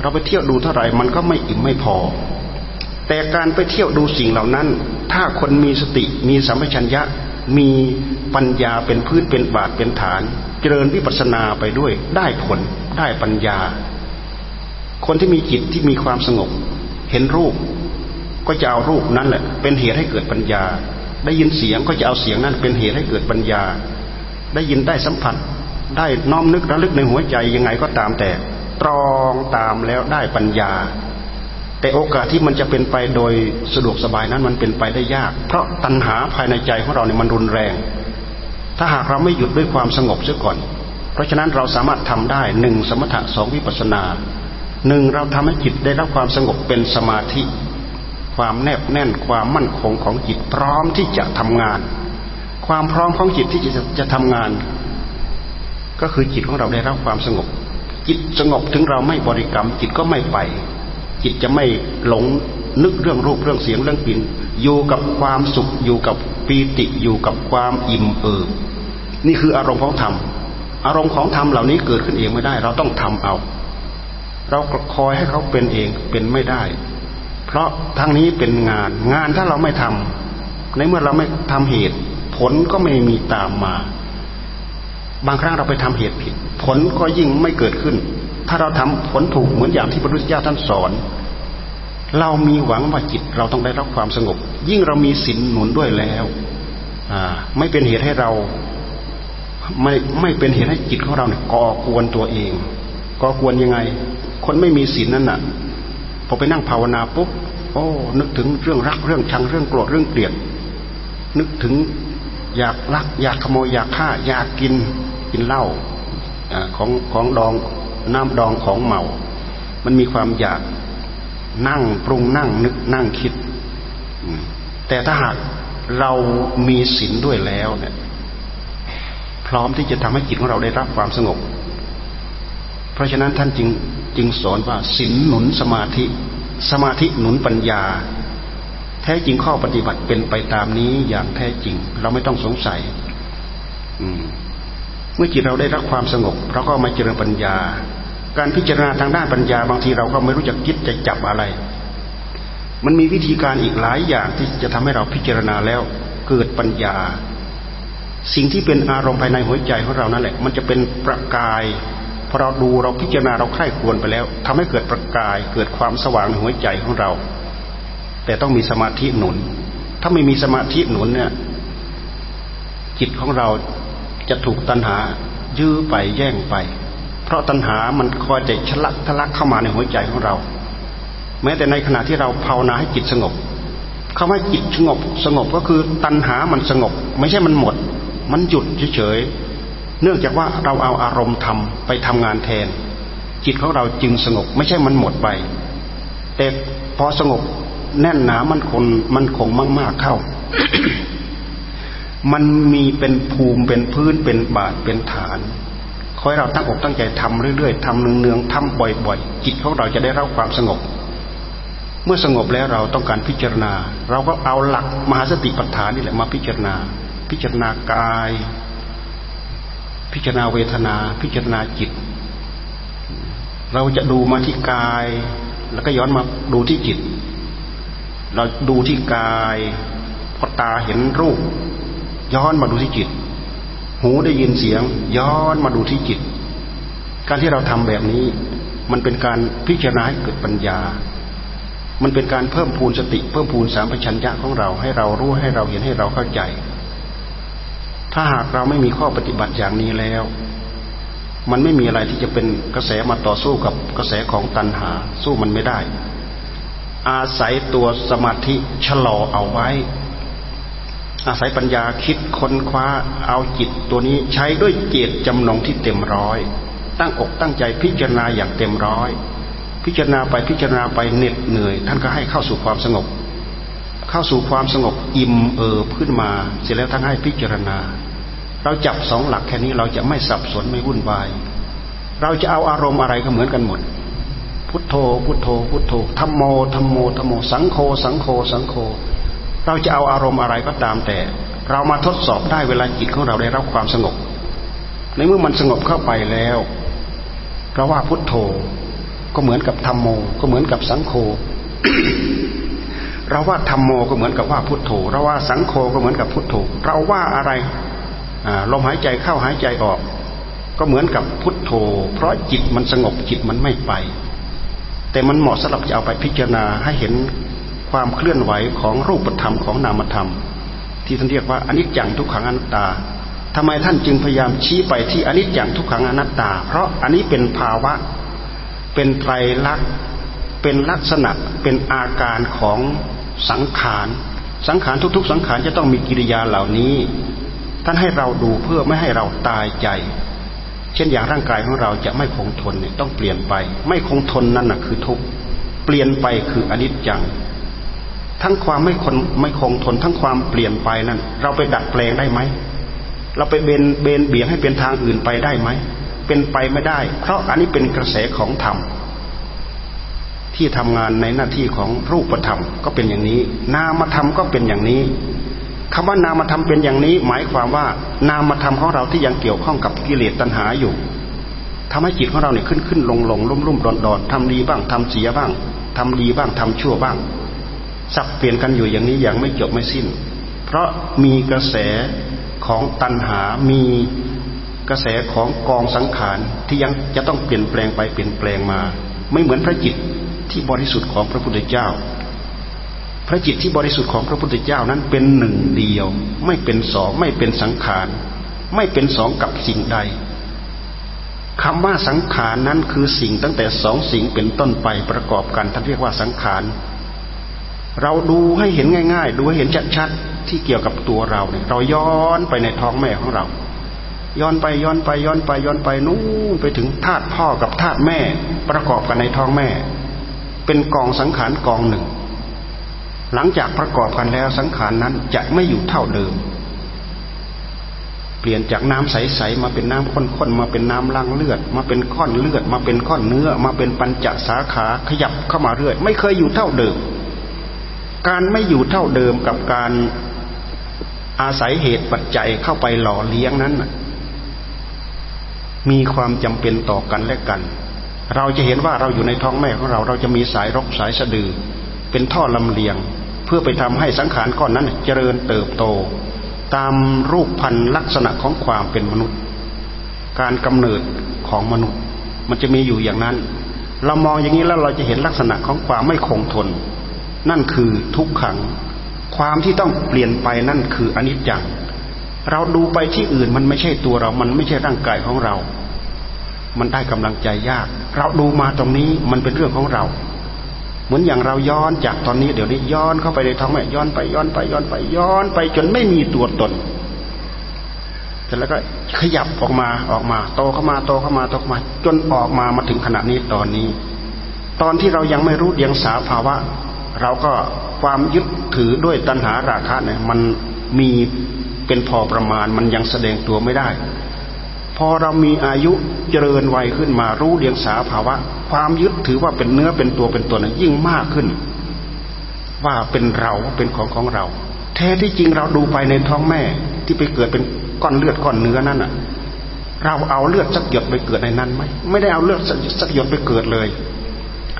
เราไปเที่ยวดูเท่าไหร่มันก็ไม่อิ่มไม่พอ แต่การไปเที่ยวดูสิ่งเหล่านั้น ถ้าคนมีสติมีสัมปชัญญะ มีปัญญาเป็นพื้นเป็นบาทเป็นฐาน เจริญวิปัสสนาไปด้วย ได้ผลได้ปัญญา คนที่มีจิตที่มีความสงบ เห็นรูป ก็จะเอารูปนั้นแหละเป็นเหตุให้เกิดปัญญา ได้ยินเสียงก็จะเอาเสียงนั้นเป็นเหตุให้เกิดปัญญา ได้ยินได้สัมผัส ได้น้อมนึกระลึกในหัวใจยังไงก็ตามแต่ ตรองตามแล้วได้ปัญญา แต่โอกาสที่มันจะเป็นไปโดยสะดวกสบายนั้นมันเป็นไปได้ยาก เพราะตัณหาภายในใจของเราเนี่ยมันรุนแรง ถ้าหากเราไม่หยุดด้วยความสงบเสียก่อน เพราะฉะนั้นเราสามารถทำได้หนึ่งสมถะสองวิปัสนาหนึ่งเราทำให้จิตได้รับความสงบเป็นสมาธิ ความแนบแน่นความมั่นคงของจิตพร้อมที่จะทำงาน ความพร้อมของจิตที่จะจะทำงาน ก็คือจิตของเราได้รับความสงบ จิตสงบถึงเราไม่บริกรรม จิตก็ไม่ไป จิตจะไม่หลงนึกเรื่องรูปเรื่องเสียงเรื่องกลิ่นอยู่กับความสุขอยู่กับปีติอยู่กับความอิ่มเอิบนี่คืออารมณ์ของธรรมอารมณ์ของธรรมเหล่านี้เกิดขึ้นเองไม่ได้ เราต้องทำเอา เราคอยให้เขาเป็นเองเป็นไม่ได้ เพราะทั้งนี้เป็นงาน งานถ้าเราไม่ทำในเมื่อเราไม่ทำเหตุ ผลก็ไม่มีตามมา บางครั้งเราไปทำเหตุผิด ผลก็ยิ่งไม่เกิดขึ้น ถ้าเราทำผลถูกเหมือนอย่างที่พระพุทธเจ้าท่านสอน เรามีหวังว่าจิตเราต้องได้รับความสงบ ยิ่งเรามีศีลหนุนด้วยแล้วไม่เป็นเหตุให้เราไม่ไม่เป็นเหตุให้จิตของเราเนี่ยก่อกวนตัวเองก่อกวนยังไง คนไม่มีศีลนั่นน่ะ พอไปนั่งภาวนาปุ๊บโอ้นึกถึงเรื่องรักเรื่องชังเรื่องโกรธเรื่องเกลียดนึกถึงอยากรัก อยากขโมยอยากฆ่า อยากกินกินเหล้าของของดองน้ำดองของเมา มันมีความอยากนั่งปรุงนั่งนึกนั่งคิด แต่ถ้าหากเรามีศีลด้วยแล้วเนี่ย พร้อมที่จะทำให้จิตของเราได้รับความสงบ เพราะฉะนั้นท่านจึง จึงสอนว่าศีลหนุนสมาธิ สมาธิหนุนปัญญา แท้จริงข้อปฏิบัติเป็นไปตามนี้อย่างแท้จริง เราไม่ต้องสงสัยเมื่อจิตเราได้รับความสงบเราก็มาเจริญปัญญา การพิจารณาทางด้านปัญญาบางทีเราก็ไม่รู้จักคิดจะจับอะไร มันมีวิธีการอีกหลายอย่างที่จะทำให้เราพิจารณาแล้วเกิดปัญญา สิ่งที่เป็นอารมณ์ภายในหัวใจของเรานั่นแหละ มันจะเป็นประกาย พอเราดูเราพิจารณาเราใคร่ควรไปแล้วทำให้เกิดประกายเกิดความสว่างในหัวใจของเรา แต่ต้องมีสมาธิหนุน ถ้าไม่มีสมาธิหนุนเนี่ยจิตของเราจะถูกตัณหายื้อไปแย่งไป เพราะตัณหามันคอยจะฉลักทะลักเข้ามาในหัวใจของเรา แม้แต่ในขณะที่เราภาวนาให้จิตสงบคำว่าจิตสงบสงบก็คือตัณหามันสงบ ไม่ใช่มันหมด มันหยุดเฉยๆ เนื่องจากว่าเราเอาอารมณ์ทำไปทำงานแทน จิตของเราจึงสงบ ไม่ใช่มันหมดไป แต่พอสงบแน่นหนามันคงมันคงมาก ๆเข้า มันมีเป็นภูมิเป็นพื้นเป็นบาทเป็นฐานคอยเราตั้งอกตั้งใจทำเรื่อยๆทำเนืองๆทำบ่อยๆจิตของเราจะได้รับความสงบ เมื่อสงบแล้วเราต้องการพิจารณา เราก็เอาหลักมหาสติปัฏฐานนี่แหละมาพิจารณา พิจารณากาย พิจารณาเวทนา พิจารณาจิต เราจะดูมาที่กาย แล้วก็ย้อนมาดูที่จิต เราดูที่กายพอตาเห็นรูป ย้อนมาดูที่จิต หูได้ยินเสียง ย้อนมาดูที่จิต การที่เราทำแบบนี้ มันเป็นการพิจารณาให้เกิดปัญญา มันเป็นการเพิ่มพูนสติ เพิ่มพูนสามปัญญะของเราให้เรารู้ให้เราเห็นให้เราเข้าใจ ถ้าหากเราไม่มีข้อปฏิบัติอย่างนี้แล้ว มันไม่มีอะไรที่จะเป็นกระแสมาต่อสู้กับกระแสของตัณหา สู้มันไม่ได้ อาศัยตัวสมาธิชะลอเอาไว้ อาศัยปัญญาคิดค้นคว้าเอาจิตตัวนี้ใช้ด้วยเจตจำนงที่เต็มร้อย ตั้งอกตั้งใจพิจารณาอย่างเต็มร้อยพิจารณาไปพิจารณาไปเหน็ดเหนื่อย ท่านก็ให้เข้าสู่ความสงบ เข้าสู่ความสงบอิ่มเอิบขึ้นมา เสร็จแล้วท่านให้พิจารณา เราจับสองหลักแค่นี้เราจะไม่สับสนไม่วุ่นวาย เราจะเอาอารมณ์อะไรก็เหมือนกันหมด พุทโธ พุทโธ พุทโธธรรมโมธรรมโมธรรมโม สังโฆ สังโฆ สังโฆ เราจะเอาอารมณ์อะไรก็ตามแต่ เรามาทดสอบได้เวลาจิตของเราได้รับความสงบ ในเมื่อมันสงบเข้าไปแล้วเราว่าพุทโธ ก็เหมือนกับธรรมโม ก็เหมือนกับสังโฆเราว่าธรรมโมก็เหมือนกับว่าพุทโธ เราว่าสังโฆก็เหมือนกับพุทโธ เราว่าอะไร ลมหายใจเข้าหายใจออก ก็เหมือนกับพุทโธ เพราะจิตมันสงบจิตมันไม่ไป แต่มันเหมาะสำหรับจะเอาไปพิจารณาให้เห็นความเคลื่อนไหวของรูปธรรมของนามธรรม ที่ท่านเรียกว่าอนิจจังทุกขังอนัตตาทำไมท่านจึงพยายามชี้ไปที่อนิจจังทุกขังอนัตตา เพราะอันนี้เป็นภาวะ เป็นไตรลักษณ์เป็นลักษณะเป็นอาการของสังขาร สังขารทุกๆ สังขารจะต้องมีกิริยาเหล่านี้ ท่านให้เราดูเพื่อไม่ให้เราตายใจ เช่นอย่างร่างกายของเราจะไม่คงทนเนี่ยต้องเปลี่ยนไป ไม่คงทนนั่นน่ะคือทุกเปลี่ยนไปคืออนิจจัง ทั้งความไม่คนไม่คงทน ทั้งความเปลี่ยนไปนั้น เราไปดัดแปลงได้ไหมเราไปเบนเบนเบี่ยงให้เป็นทางอื่นไปได้ไหมเป็นไปไม่ได้ เพราะอันนี้เป็นกระแสของธรรมที่ทำงานในหน้าที่ของรูปธรรมก็เป็นอย่างนี้ นามธรรมก็เป็นอย่างนี้ คำว่านามธรรมเป็นอย่างนี้ หมายความว่านามธรรมของเราที่ยังเกี่ยวข้องกับกิเลสตัณหาอยู่ทำให้จิตของเราเนี่ยขึ้นขึ้นลงลงลุ่มลุ่มดอนดอนทำดีบ้างทำเสียบ้างทำดีบ้างทำชั่วบ้าง สับเปลี่ยนกันอยู่อย่างนี้อย่างไม่จบไม่สิ้น เพราะมีกระแสของตัณหา มีกระแสของกองสังขารที่ยังจะต้องเปลี่ยนแปลงไปเปลี่ยนแปลงมา ไม่เหมือนพระจิตที่บริสุทธิ์ของพระพุทธเจ้า พระจิตที่บริสุทธิ์ของพระพุทธเจ้านั้นเป็นหนึ่งเดียว ไม่เป็นสองไม่เป็นสังขาร ไม่เป็นสองกับสิ่งใดคำว่าสังขารนั้นคือสิ่งตั้งแต่สองสิ่งเป็นต้นไปประกอบกันท่านเรียกว่าสังขาร เราดูให้เห็นง่าย ๆ ดูให้เห็นชัดๆที่เกี่ยวกับตัวเราเนี่ยเราย้อนไปในท้องแม่ของเรา ย้อนไปย้อนไปย้อนไปย้อนไปนู่นไปถึงธาตุพ่อกับธาตุแม่ประกอบกันในท้องแม่ เป็นกองสังขารกองหนึ่ง หลังจากประกอบกันแล้วสังขารนั้นจะไม่อยู่เท่าเดิม เปลี่ยนจากน้ำใสๆมาเป็นน้ำข้นๆมาเป็นน้ำลังเลือด มาเป็นก้อนเลือด มาเป็นก้อนเนื้อ มาเป็นปัญจสาขาขยับเข้ามาเรื่อย ไม่เคยอยู่เท่าเดิม การไม่อยู่เท่าเดิมกับการอาศัยเหตุปัจจัยเข้าไปหล่อเลี้ยงนั้นมีความจำเป็นต่อกันและกัน เราจะเห็นว่าเราอยู่ในท้องแม่ของเรา เราจะมีสายรกสายสะดือ เป็นท่อลำเลียง เพื่อไปทำให้สังขารก้อนนั้นเจริญเติบโต ตามรูปพันธ์ลักษณะของความเป็นมนุษย์ การกำเนิดของมนุษย์ มันจะมีอยู่อย่างนั้น เรามองอย่างนี้แล้วเราจะเห็นลักษณะของความไม่คงทน นั่นคือทุกขัง ความที่ต้องเปลี่ยนไปนั่นคืออนิจจังเราดูไปที่อื่นมันไม่ใช่ตัวเรา มันไม่ใช่ร่างกายของเรา มันได้กำลังใจยาก เราดูมาตรงนี้มันเป็นเรื่องของเรา เหมือนอย่างเราย้อนจากตอนนี้เดี๋ยวนี้ย้อนเข้าไปในท้องแม่ย้อนไปย้อนไปย้อนไปย้อนไปจนไม่มีตัวตนเสร็จแล้วก็ขยับออกมาออกมา โตเข้ามาโตเข้ามาโตเข้ามา จนออกมามาถึงขณะนี้ตอนนี้ ตอนที่เรายังไม่รู้เดียงสาภาวะ เราก็ความยึดถือด้วยตัณหาราคะเนี่ยมันมีเป็นพอประมาณมันยังแสดงตัวไม่ได้ พอเรามีอายุเจริญวัยขึ้นมารู้เดียงสาภาวะ ความยึดถือว่าเป็นเนื้อเป็นตัวเป็นตัวนั้นยิ่งมากขึ้น ว่าเป็นเราเป็นของของเรา แท้ที่จริงเราดูไปในท้องแม่ที่ไปเกิดเป็นก้อนเลือดก้อนเนื้อนั่นอะ เราเอาเลือดสักหยดไปเกิดในนั้นไหมไม่ได้เอาเลือดสักหยดไปเกิดเลย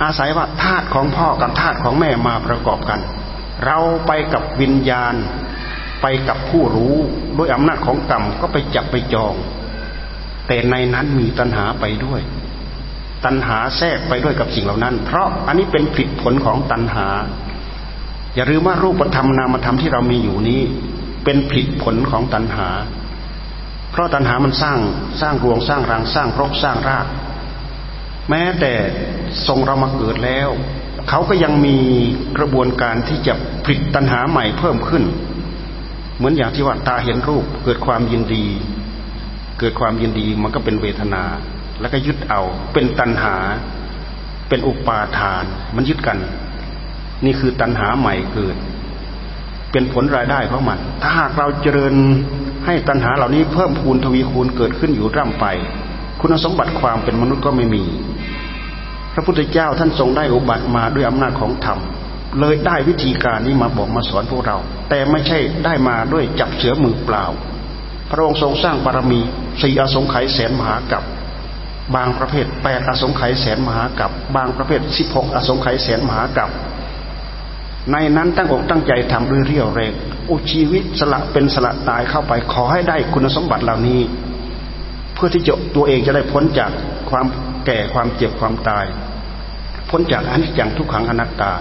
อาศัยว่าธาตุของพ่อกับธาตุของแม่มาประกอบกัน เราไปกับวิญญาณ ไปกับผู้รู้ด้วยอำนาจของกรรมก็ไปจับไปจอง แต่ในนั้นมีตัณหาไปด้วย ตัณหาแทรกไปด้วยกับสิ่งเหล่านั้น เพราะอันนี้เป็นผลผลของตัณหา อย่าลืมว่ารูปธรรมนามธรรมที่เรามีอยู่นี้ เป็นผลผลของตัณหา เพราะตัณหามันสร้างสร้างรวงสร้างรังสร้างรกสร้างราก แม้แต่ทรงเรามาเกิดแล้วเขาก็ยังมีกระบวนการที่จะผลิตตัณหาใหม่เพิ่มขึ้น เหมือนอย่างที่ว่าตาเห็นรูปเกิดความยินดี เกิดความยินดีมันก็เป็นเวทนา แล้วก็ยึดเอา เป็นตัณหา เป็นอุปาทาน มันยึดกัน นี่คือตัณหาใหม่เกิด เป็นผลรายได้ของมัน ถ้าหากเราเจริญให้ตัณหาเหล่านี้เพิ่มพูนทวีคูณเกิดขึ้นอยู่ร่ำไป คุณสมบัติความเป็นมนุษย์ก็ไม่มี พระพุทธเจ้าท่านทรงได้อุบัติมาด้วยอำนาจของธรรมเลยได้วิธีการนี้มาบอกมาสอนพวกเรา แต่ไม่ใช่ได้มาด้วยจับเสือมือเปล่า พระองค์ทรงสร้างบารมี สี่อสงไขยแสนมหากับบางประเภทแปดอสงไขยแสนมหากับบางประเภทสิบหกอสงไขยแสนมหากับในนั้นตั้งอกตั้งใจทำด้วยเรี่ยวแรงอุชีวิตสละเป็นสละตายเข้าไปขอให้ได้คุณสมบัติเหล่านี้ เพื่อที่จะตัวเองจะได้พ้นจากความแก่ความเจ็บความตาย พ้นจากอนิจจังทุกขังอนัตตา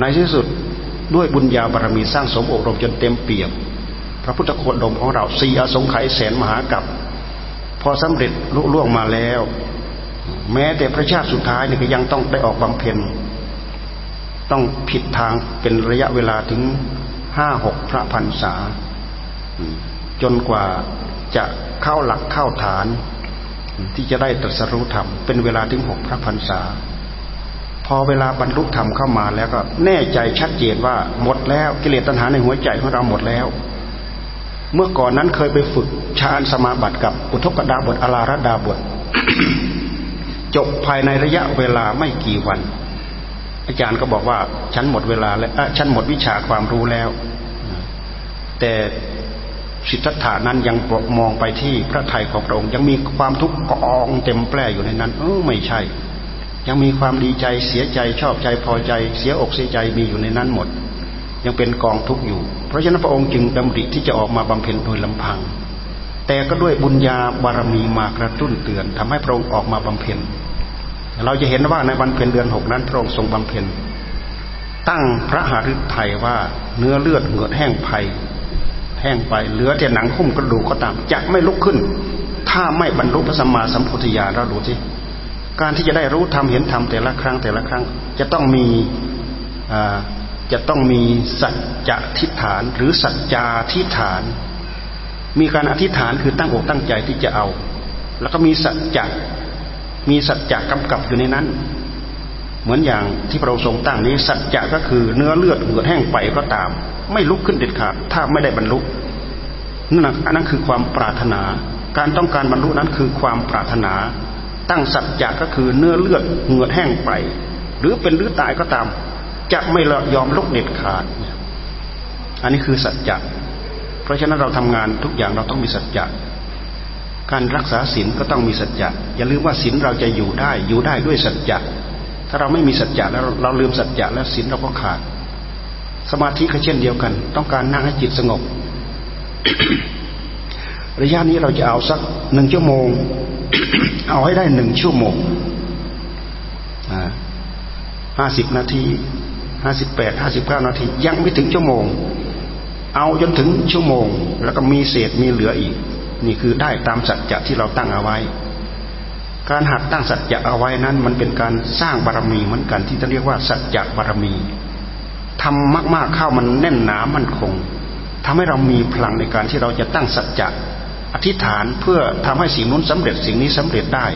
ในที่สุดด้วยบุญญาบารมีสร้างสมอบรมจนเต็มเปี่ยม ระพุทธโคดมของเราสี่อสงไขยแสนมหากับพอสำเร็จลุล่วงมาแล้ว แม้แต่พระชาติสุดท้ายนี่ก็ยังต้องได้ออกบำเพ็ญ ต้องผิดทางเป็นระยะเวลาถึงห้าหกพระพันษา จนกว่าจะเข้าหลักเข้าฐาน ที่จะได้ตรัสรู้ธรรมเป็นเวลาถึงหกพระพันษา พอเวลาบรรลุธรรมเข้ามาแล้วก็แน่ใจชัดเจนว่าหมดแล้วกิเลสตัณหาในหัวใจของเราหมดแล้ว เมื่อก่อนนั้นเคยไปฝึกฌานสมาบัติกับอุทกดาบทอลาระดาบท จบภายในระยะเวลาไม่กี่วัน อาจารย์ก็บอกว่าฉันหมดเวลาแล้วฉันหมดวิชาความรู้แล้ว แต่สิทธัตถานั้นยังมองไปที่พระไทยของพระองค์ ยังมีความทุกข์กองเต็มแปร่อยู่ในนั้น เออไม่ใช่ ยังมีความดีใจเสียใจชอบใจพอใจ เสียอกเสียใจมีอยู่ในนั้นหมด ยังเป็นกองทุกข์อยู่ เพราะฉะนั้นพระองค์จึงดำริที่จะออกมาบำเพ็ญโดยลำพัง แต่ก็ด้วยบุญญาบารมีมากระตุ้นเตือนทำให้พระองค์ออกมาบำเพ็ญ เราจะเห็นว่าในวันเพ็ญเดือนหกนั้น พระองค์ทรงบำเพ็ญ ตั้งพระหฤทัยว่าเนื้อเลือดเหงือดแห้งไผ่แห้งไปเหลือแต่หนังหุ้มกระดูกก็ตามจะไม่ลุกขึ้น ถ้าไม่บรรลุพระสัมมาสัมพุทธญาณเราดูที่การที่จะได้รู้ธรรมเห็นธรรมแต่ละครั้งแต่ละครั้ง จะต้องมี จะต้องมีสัจจะทิฏฐานหรือสัจจาทิฏฐาน มีการอธิษฐานคือตั้งอกตั้งใจที่จะเอา แล้วก็มีสัจจะมีสัจจะกำกับอยู่ในนั้น เหมือนอย่างที่พระองค์ทรงตั้งนี้ สัจจะก็คือเนื้อเลือดเหือดแห้งไปก็ตาม ไม่ลุกขึ้นเด็ดขาดถ้าไม่ได้บรรลุนั่นอันนั้นคือความปรารถนา การต้องการบรรลุนั้นคือความปรารถนา ตั้งสัจจะก็คือเนื้อเลือดเหือดแห้งไป หรือเป็นหรือตายก็ตาม จะไม่ยอมลุกเด็ดขาด อันนี้คือสัจจะเพราะฉะนั้นเราทำงานทุกอย่างเราต้องมีสัจจะการรักษาศีลก็ต้องมีสัจจะอย่าลืมว่าศีลเราจะอยู่ได้อยู่ได้ด้วยสัจจะถ้าเราไม่มีสัจจะแล้วเราลืมสัจจะแล้วศีลเราก็ขาด สมาธิก็เช่นเดียวกัน ต้องการนั่งให้จิตสงบ ระยะนี้เราจะเอาสักหนึ่งชั่วโมง เอาให้ได้หนึ่งชั่วโมงห้าสิบนาที ห้าสิบแปดห้าสิบเก้านาที ยังไม่ถึงชั่วโมง เอาจนถึงชั่วโมง แล้วก็มีเศษมีเหลืออีก นี่คือได้ตามสัจจะที่เราตั้งเอาไว้ การหัดตั้งสัจจะเอาไว้นั้น มันเป็นการสร้างบารมีเหมือนกันที่จะเรียกว่าสัจจะบารมีทำมาก ๆเข้ามันแน่นหนามั่นคงทำให้เรามีพลังในการที่เราจะตั้งสัจจะอธิษฐานเพื่อทำให้สิ่งนู้นสำเร็จสิ่งนี้สำเร็จได้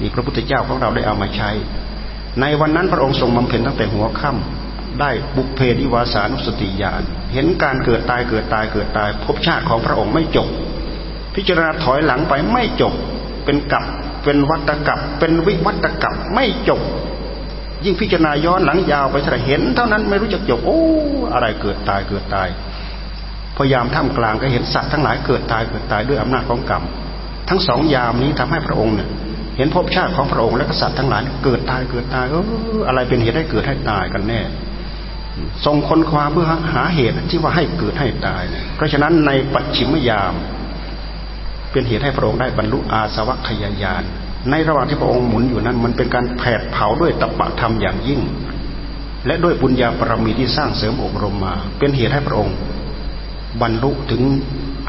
นี่พระพุทธเจ้าของเราได้เอามาใช้ ในวันนั้นพระองค์ทรงบำเพ็ญตั้งแต่หัวค่ำ ได้บุกเพดิวาสานุสติญาณเห็นการเกิดตายเกิดตายเกิดตายภพชาติของพระองค์ไม่จบ พิจารณาถอยหลังไปไม่จบ เป็นกับเป็นวัตกับเป็นวิวัตกับไม่จบ ยิ่งพิจารณาย้อนหลังยาวไปเท่าเห็น เท่านั้นไม่รู้จักจบโอ้อะไรเกิดตายเกิดตาย พยายามท่ามกลางก็เห็นสัตว์ทั้งหลายเกิดตายเกิดตายด้วยอำนาจของกรรมทั้งสองยามนี้ทำให้พระองค์เนี่ยเห็นภพชาติของพระองค์และกษัตริย์ทั้งหลายเกิดตายเกิดตายเอออะไรเป็นเหตุให้เกิดให้ตายกันแน่ ทรงค้นคว้าเพื่อหาเหตุที่ว่าให้เกิดให้ตาย เพราะฉะนั้นในปัจฉิมยาม เป็นเหตุให้พระองค์ได้บรรลุอาสวัคยายานในระหว่างที่พระองค์หมุนอยู่นั้น มันเป็นการแผดเผาด้วยตปะธรรมอย่างยิ่ง และด้วยบุญญาปรมีที่สร้างเสริมอบรมมา เป็นเหตุให้พระองค์ บรรลุถึง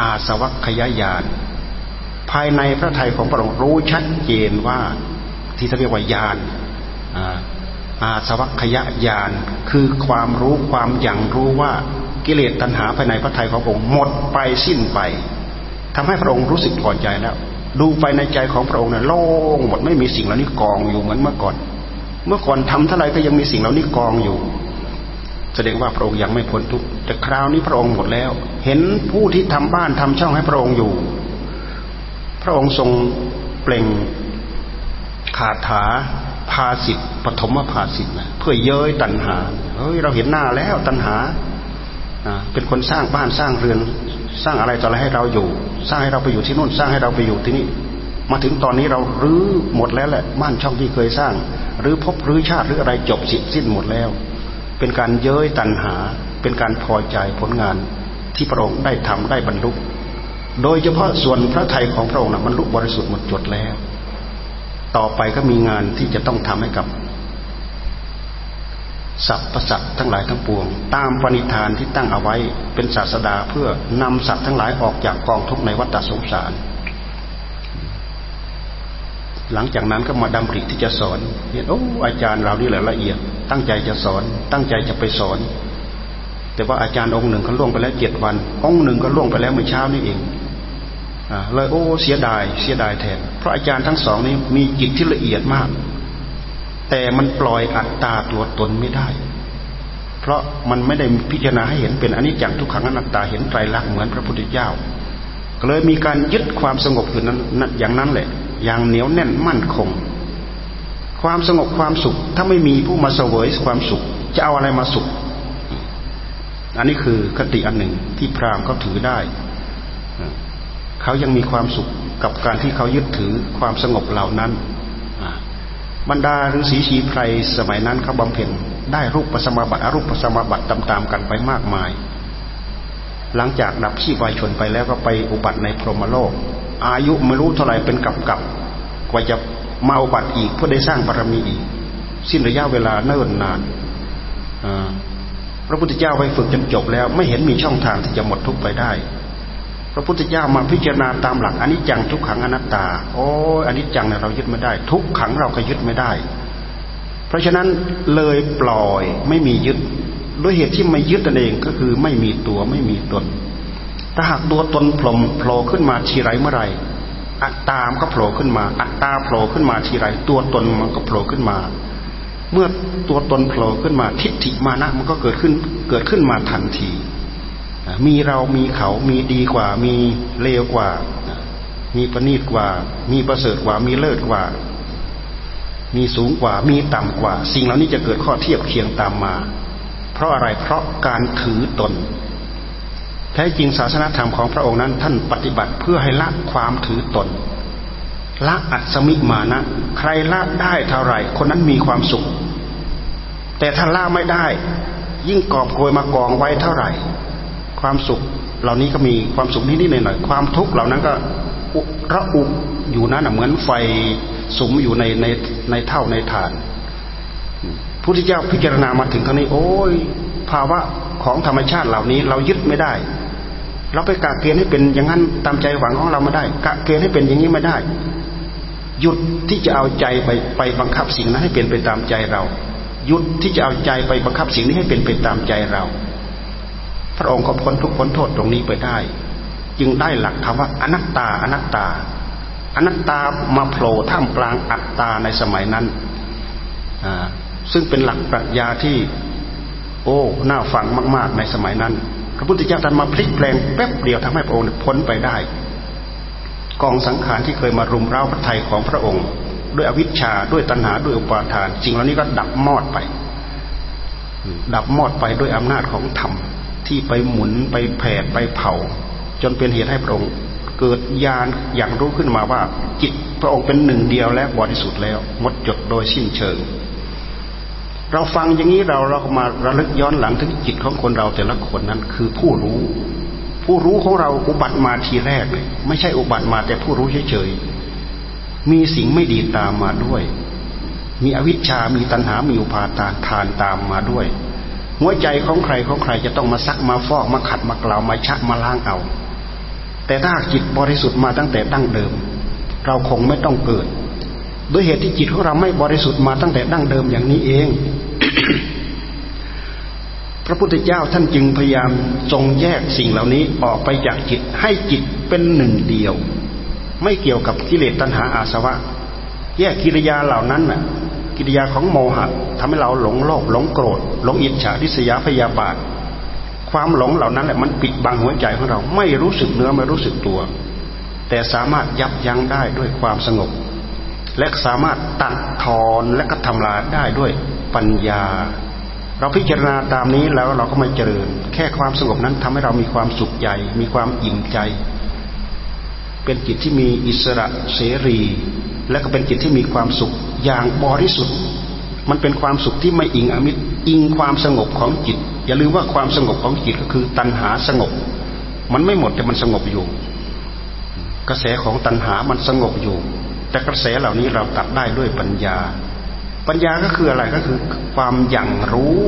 อาสวัคยายานภายในพระทัยของพระองค์รู้ชัดเจนว่าที่เรียกว่าญาณ อาสวัคยญาณคือความรู้ความอย่างรู้ว่ากิเลสตัณหาภายในพระทัยของพระองค์หมดไปสิ้นไปทำให้พระองค์รู้สึกพอใจแล้ว ดูไปในใจของพระองค์นี่ยโล่งหมดไม่มีสิ่งเหล่านี้กองอยู่เหมือนเมื่อก่อน เมื่อก่อนทำเท่าไรก็ยังมีสิ่งเหล่านี้กองอยู่ แสดงว่าพระองค์ยังไม่พ้นทุกแต่คราวนี้พระองค์หมดแล้ว เห็นผู้ที่ทำบ้านทำช่องให้พระองค์อยู่ พระองค์ทรงเปล่งคาถา ภาสิทธิปฐมภาสิทธินะเพื่อเย้ยตัณหาเฮ้ยเราเห็นหน้าแล้วตัณหาเป็นคนสร้างบ้านสร้างเรือนสร้างอะไรต่ออะไรให้เราอยู่ สร้างให้เราไปอยู่ที่นู่นสร้างให้เราไปอยู่ที่นี่ มาถึงตอนนี้เรารื้อหมดแล้วแหละบ้านช่องที่เคยสร้างหรือพบรื้อชาติหรืออะไรจบสิ้นสิ้นหมดแล้ว เป็นการเย้ยตัณหา เป็นการพอใจผลงานที่พระองค์ได้ทำได้บรรลุโดยเฉพาะส่วนพระไทยของพระองค์นะมันลุกบริสุทธิ์หมดจดแล้ว ต่อไปก็มีงานที่จะต้องทำให้กับสัตว์ประสัตทั้งหลายทั้งปวง ตามปณิธานที่ตั้งเอาไว้เป็นศาสดาเพื่อนำสัตว์ทั้งหลายออกจากกองทุกข์ในวัฏสงสาร หลังจากนั้นก็มาดำริที่จะสอนเห็นโอ้อาจารย์เรานี่แหละละเอียด ตั้งใจจะสอน ตั้งใจจะไปสอน แต่ว่าอาจารย์องค์หนึ่งเขาล่วงไปแล้วเจ็ดวัน องค์หนึ่งก็ล่วงไปแล้วเมื่อเช้านี่เอง เลยโอ้เสียดาย เสียดายแทน เพราะอาจารย์ทั้งสองนี้มีจิตที่ละเอียดมาก แต่มันปล่อยอัตตาตัวตนไม่ได้ เพราะมันไม่ได้พิจารณาให้เห็นเป็นอนิจจังทุกขังอนัตตาเห็นไตรลักษณ์เหมือนพระพุทธเจ้าเลยมีการยึดความสงบอยู่นั้นอย่างนั้นแหละ อย่างเหนียวแน่นมั่นคง ความสงบความสุข ถ้าไม่มีผู้มาเสวยความสุข จะเอาอะไรมาสุข อันนี้คือคติอันหนึ่งที่พราหมณ์เขาถือได้ เขายังมีความสุขกับการที่เขายึดถือความสงบเหล่านั้นบรรดาฤาษีชีไพรสมัยนั้นเขาบำเพ็ญได้รูปปัสมาบัติอรูปปัสมาบัติตามๆกันไปมากมาย หลังจากดับชีวายชนไปแล้วก็ไปอุบัติในพรหมโลก อายุไม่รู้เท่าไหร่เป็นกับกับกว่าจะมาอุบัติอีกเพื่อได้สร้างบารมีอีก สิ้นระยะเวลาเนิ่นนานพระพุทธเจ้าไปฝึกจนจบแล้วไม่เห็นมีช่องทางที่จะหมดทุกไปได้ พระพุทธเจ้ามาพิจารณาตามหลักอนิจจังทุกขังอนัตตา โอ้อนิจจังเนี่ยเรายึดไม่ได้ ทุกขังเราก็ยึดไม่ได้ เพราะฉะนั้นเลยปล่อยไม่มียึดด้วยเหตุที่ไม่ยึดนั่นเองก็คือไม่มีตัวไม่มีตน ถ้าหากตัวตนโผล่โผล่ขึ้นมาทีไรเมื่อไรอัตตามก็โผล่ขึ้นมา อัตตาโผล่ขึ้นมาทีไรตัวตนมันก็โผล่ขึ้นมา เมื่อตัวตนโผล่ขึ้นมาทิฏฐิมานะมันก็เกิดขึ้นเกิดขึ้นมาทันที มีเรามีเขามีดีกว่า มีเลวกว่า มีประณีตกว่า มีประเสริฐกว่า มีเลิศกว่า มีสูงกว่า มีต่ำกว่า สิ่งเหล่านี้จะเกิดข้อเทียบเคียงตามมา เพราะอะไรเพราะการถือตน แท้จริงศาสนาธรรมของพระองค์นั้น ท่านปฏิบัติเพื่อให้ละความถือตน ละอัศมิมานะ ใครละได้เท่าไหร่ คนนั้นมีความสุข แต่ถ้าละไม่ได้ ยิ่งกอบโกยมากองไว้เท่าไหร่ ความสุขเหล่านี้ก็มีความสุขนิดๆหน่อยๆความทุกข์เหล่านั้นก็ระอุอยู่นั้นเหมือนไฟสุมอยู่ในในในเท่าในฐานพุทธเจ้าพิจารณามาถึงครั้งนี้ โอ้ยภาวะของธรรมชาติเหล่านี้เรายึดไม่ได้ เราไปกะเกณฑ์ให้เป็นอย่างนั้นตามใจหวังของเราไม่ได้ กะเกณฑ์ให้เป็นอย่างนี้ไม่ได้ หยุดที่จะเอาใจไปไปบังคับสิ่งนั้นให้เป็นไปตามใจเรา หยุดที่จะเอาใจไปบังคับสิ่งนี้ให้เป็นไปตามใจเรา ระองค์ก็พ้นทุกพ้นโทษตรงนี้ไปได้ จึงได้หลักคำว่าอนัตตาอนัตตา อนัตตามาโผล่ท่ามกลางอัตตาในสมัยนั้นซึ่งเป็นหลักปรัชญาที่ โอ้น่าฟังมาก ๆ ในสมัยนั้น พระพุทธเจ้าท่านมาพลิกแปลงแป๊บเดียวทำให้พระองค์พ้นไปได้ กองสังขารที่เคยมารุมเร้าพระทัยของพระองค์ ด้วยอวิชชาด้วยตัณหาด้วยอุปาทานสิ่งเหล่านี้ก็ดับมอดไป ดับมอดไปด้วยอำนาจของธรรม ที่ไปหมุนไปแผดไปเผา จนเป็นเหตุให้พระองค์เกิดญาณอย่างรู้ขึ้นมาว่า จิตพระองค์เป็นหนึ่งเดียวและบริสุทธิ์แล้วหมดจดโดยสิ้นเชิง เราฟังอย่างนี้เราเราก็มาระลึกย้อนหลังถึงจิตของคนเราแต่ละคนนั้นคือผู้รู้ ผู้รู้ของเราอุบัติมาทีแรกเลยไม่ใช่อุบัติมาแต่ผู้รู้เฉยๆมีสิ่งไม่ดีตามมาด้วย มีอวิชชา มีตัณหา มีอุปาทานทานตามมาด้วย หัวใจของใครของใครจะต้องมาซักมาฟอกมาขัดมากล่าวมาชักมาล้างเอา แต่ถ้าจิตบริสุทธิ์มาตั้งแต่ตั้งเดิม เราคงไม่ต้องเกิดด้วยเหตุที่จิตของเราไม่บริสุทธิ์มาตั้งแต่ดั้งเดิมอย่างนี้เอง พระพุทธเจ้าท่านจึงพยายามทรงแยกสิ่งเหล่านี้ออกไปจากจิตให้จิตเป็นหนึ่งเดียว ไม่เกี่ยวกับกิเลสตัณหาอาสวะ แยกกิริยาเหล่านั้นน่ะ กิริยาของโมหะทำให้เราหลงโลภหลงโกรธ หลงอิจฉาทิษยาพยาบาท ความหลงเหล่านั้นแหละมันปิดบังหัวใจของเราไม่รู้สึกเนื้อไม่รู้สึกตัว แต่สามารถยับยั้งได้ด้วยความสงบ และสามารถตัดทอนและก็ทำลายได้ด้วยปัญญา เราพิจารณาตามนี้แล้วเราก็ม่เจริญ แค่ความสงบนั้นทำให้เรามีความสุขใจมีความอิ่มใจ เป็นจิตที่มีอิสระเสรี และก็เป็นจิตที่มีความสุขอย่างบริสุทธิ์ มันเป็นความสุขที่ไม่อิงอมิตรอิงความสงบของจิต อย่าลืมว่าความสงบของจิตก็คือตัณหาสงบ มันไม่หมดแต่มันสงบอยู่ กระแสของตัณหามันสงบอยู่ แต่กระแสเหล่านี้เราตัดได้ด้วยปัญญา ปัญญาก็คืออะไรก็คือ ความอย่างรู้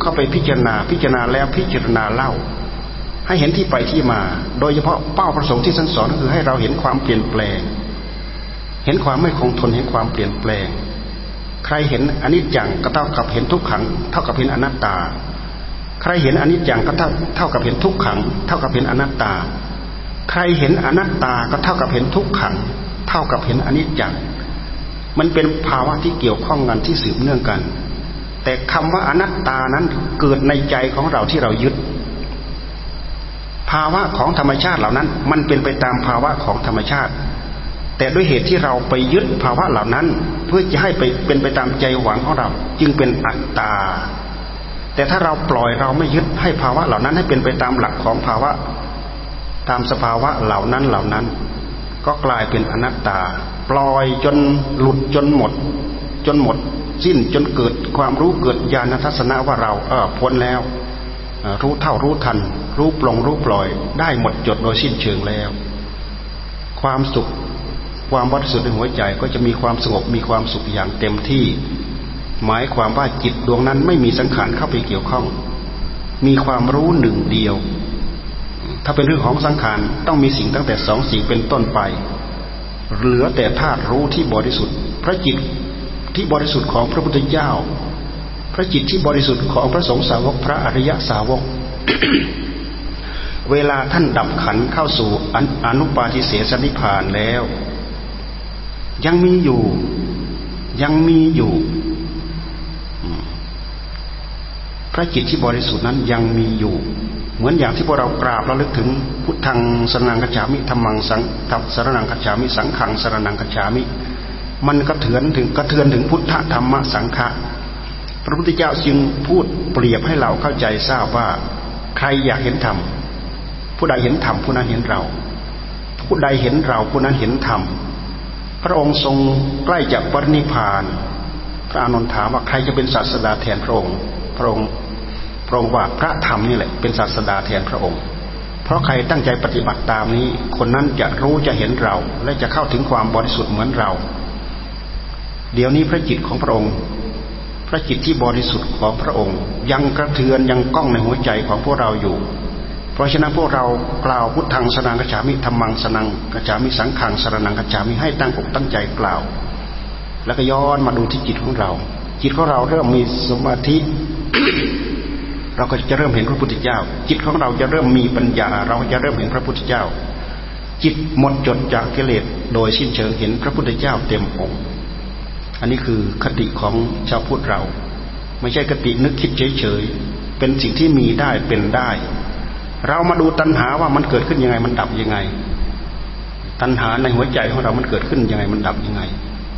เข้าไปพิจารณาพิจารณาแล้วพิจารณาเล่า ให้เห็นที่ไปที่มา โดยเฉพาะเป้าประสงค์ที่ท่านสอนก็คือให้เราเห็นความเปลี่ยนแปลง เห็นความไม่คงทนเห็นความเปลี่ยนแปลง ใครเห็นอนิจจังก็เท่ากับเห็นทุกขัง เท่ากับเห็นอนัตตา ใครเห็นอนิจจังก็เท่าเท่ากับเห็นทุกขัง เท่ากับเห็นอนัตตา ใครเห็นอนัตตาก็เท่ากับเห็นทุกขัง เท่ากับเห็นอนิจจัง มันเป็นภาวะที่เกี่ยวข้องกันที่สืบเนื่องกัน แต่คำว่าอนัตตานั้นเกิดในใจของเราที่เรายึด ภาวะของธรรมชาติเหล่านั้น มันเป็นไปตามภาวะของธรรมชาติ แต่ด้วยเหตุที่เราไปยึดภาวะเหล่านั้น เพื่อจะให้ไปเป็นไปตามใจหวังของเรา จึงเป็นอัตตา แต่ถ้าเราปล่อยเราไม่ยึดให้ภาวะเหล่านั้นให้เป็นไปตามหลักของภาวะ ตามสภาวะเหล่านั้นเหล่านั้น ก็กลายเป็นอนัตตา ปล่อยจนหลุดจนหมด จนหมดสิ้นจนเกิดความรู้เกิดญาณทัศนะว่าเราเออพ้นแล้ว รู้เท่ารู้ทัน รู้ปลงรู้ปล่อย ได้หมดจดโดยสิ้นเชิงแล้ว ความสุขความบริสุทธิ์ในหัวใจก็จะมีความสงบมีความสุขอย่างเต็มที่ หมายความว่าจิตดวงนั้นไม่มีสังขารเข้าไปเกี่ยวข้อง มีความรู้หนึ่งเดียว ถ้าเป็นเรื่องของสังขารต้องมีสิ่งตั้งแต่สองสิ่งเป็นต้นไป เหลือแต่ธาตุรู้ที่บริสุทธิ์ พระจิตที่บริสุทธิ์ของพระพุทธเจ้า พระจิตที่บริสุทธิ์ของพระสงฆ์สาวกพระอริยสาวก เวลาท่านดับขันเข้าสู่อนุปาทิเสสนิพานแล้ว ยังมีอยู่ ยังมีอยู่ พระจิตที่บริสุทธิ์นั้นยังมีอยู่ เหมือนอย่างที่พวกเรากราบเราลึกถึงพุทธังสรนังกัจฉามิธรรมังสังสรนังกัจฉามิสังขังสรนังกัจฉามิ มันกระเทือนถึงกระเทือนถึงพุทธธรรมสังฆะพระพุทธเจ้าจึงพูดเปรียบให้เราเข้าใจทราบว่า ใครอยากเห็นธรรม ผู้ใดเห็นธรรมผู้นั้นเห็นเรา ผู้ใดเห็นเราผู้นั้นเห็นธรรมพระองค์ทรงใกล้จะปรินิพาน พระอานนท์ถามว่าใครจะเป็นศาสดาแทนพระองค์ พระองค์พระองค์ว่าพระธรรมนี่แหละเป็นศาสดาแทนพระองค์ เพราะใครตั้งใจปฏิบัติตามนี้ คนนั้นจะรู้จะเห็นเรา และจะเข้าถึงความบริสุทธิ์เหมือนเรา เดี๋ยวนี้พระจิตของพระองค์ พระจิตที่บริสุทธิ์ของพระองค์ ยังกระเทือนยังก้องในหัวใจของพวกเราอยู่ เพราะฉะนั้นพวกเรากล่าวพุทธังสนังกัจฉามิธรรมังสนังกัจฉามิสังขังสรนังกัจฉามิให้ตั้งอกตั้งใจกล่าว แล้วก็ย้อนมาดูที่จิตของเรา จิตของเราเริ่มมีสมาธิ เราก็จะเริ่มเห็นพระพุทธเจ้า จิตของเราจะเริ่มมีปัญญา เราจะเริ่มเห็นพระพุทธเจ้า จิตหมดจดจากกิเลสโดยสิ้นเชิงเห็นพระพุทธเจ้าเต็มองค์อันนี้คือคติของชาวพุทธเรา ไม่ใช่คตินึกคิดเฉยๆเป็นสิ่งที่มีได้เป็นได้ เรามาดูตัณหาว่ามันเกิดขึ้นยังไง มันดับยังไง ตัณหาในหัวใจของเรามันเกิดขึ้นยังไง มันดับยังไง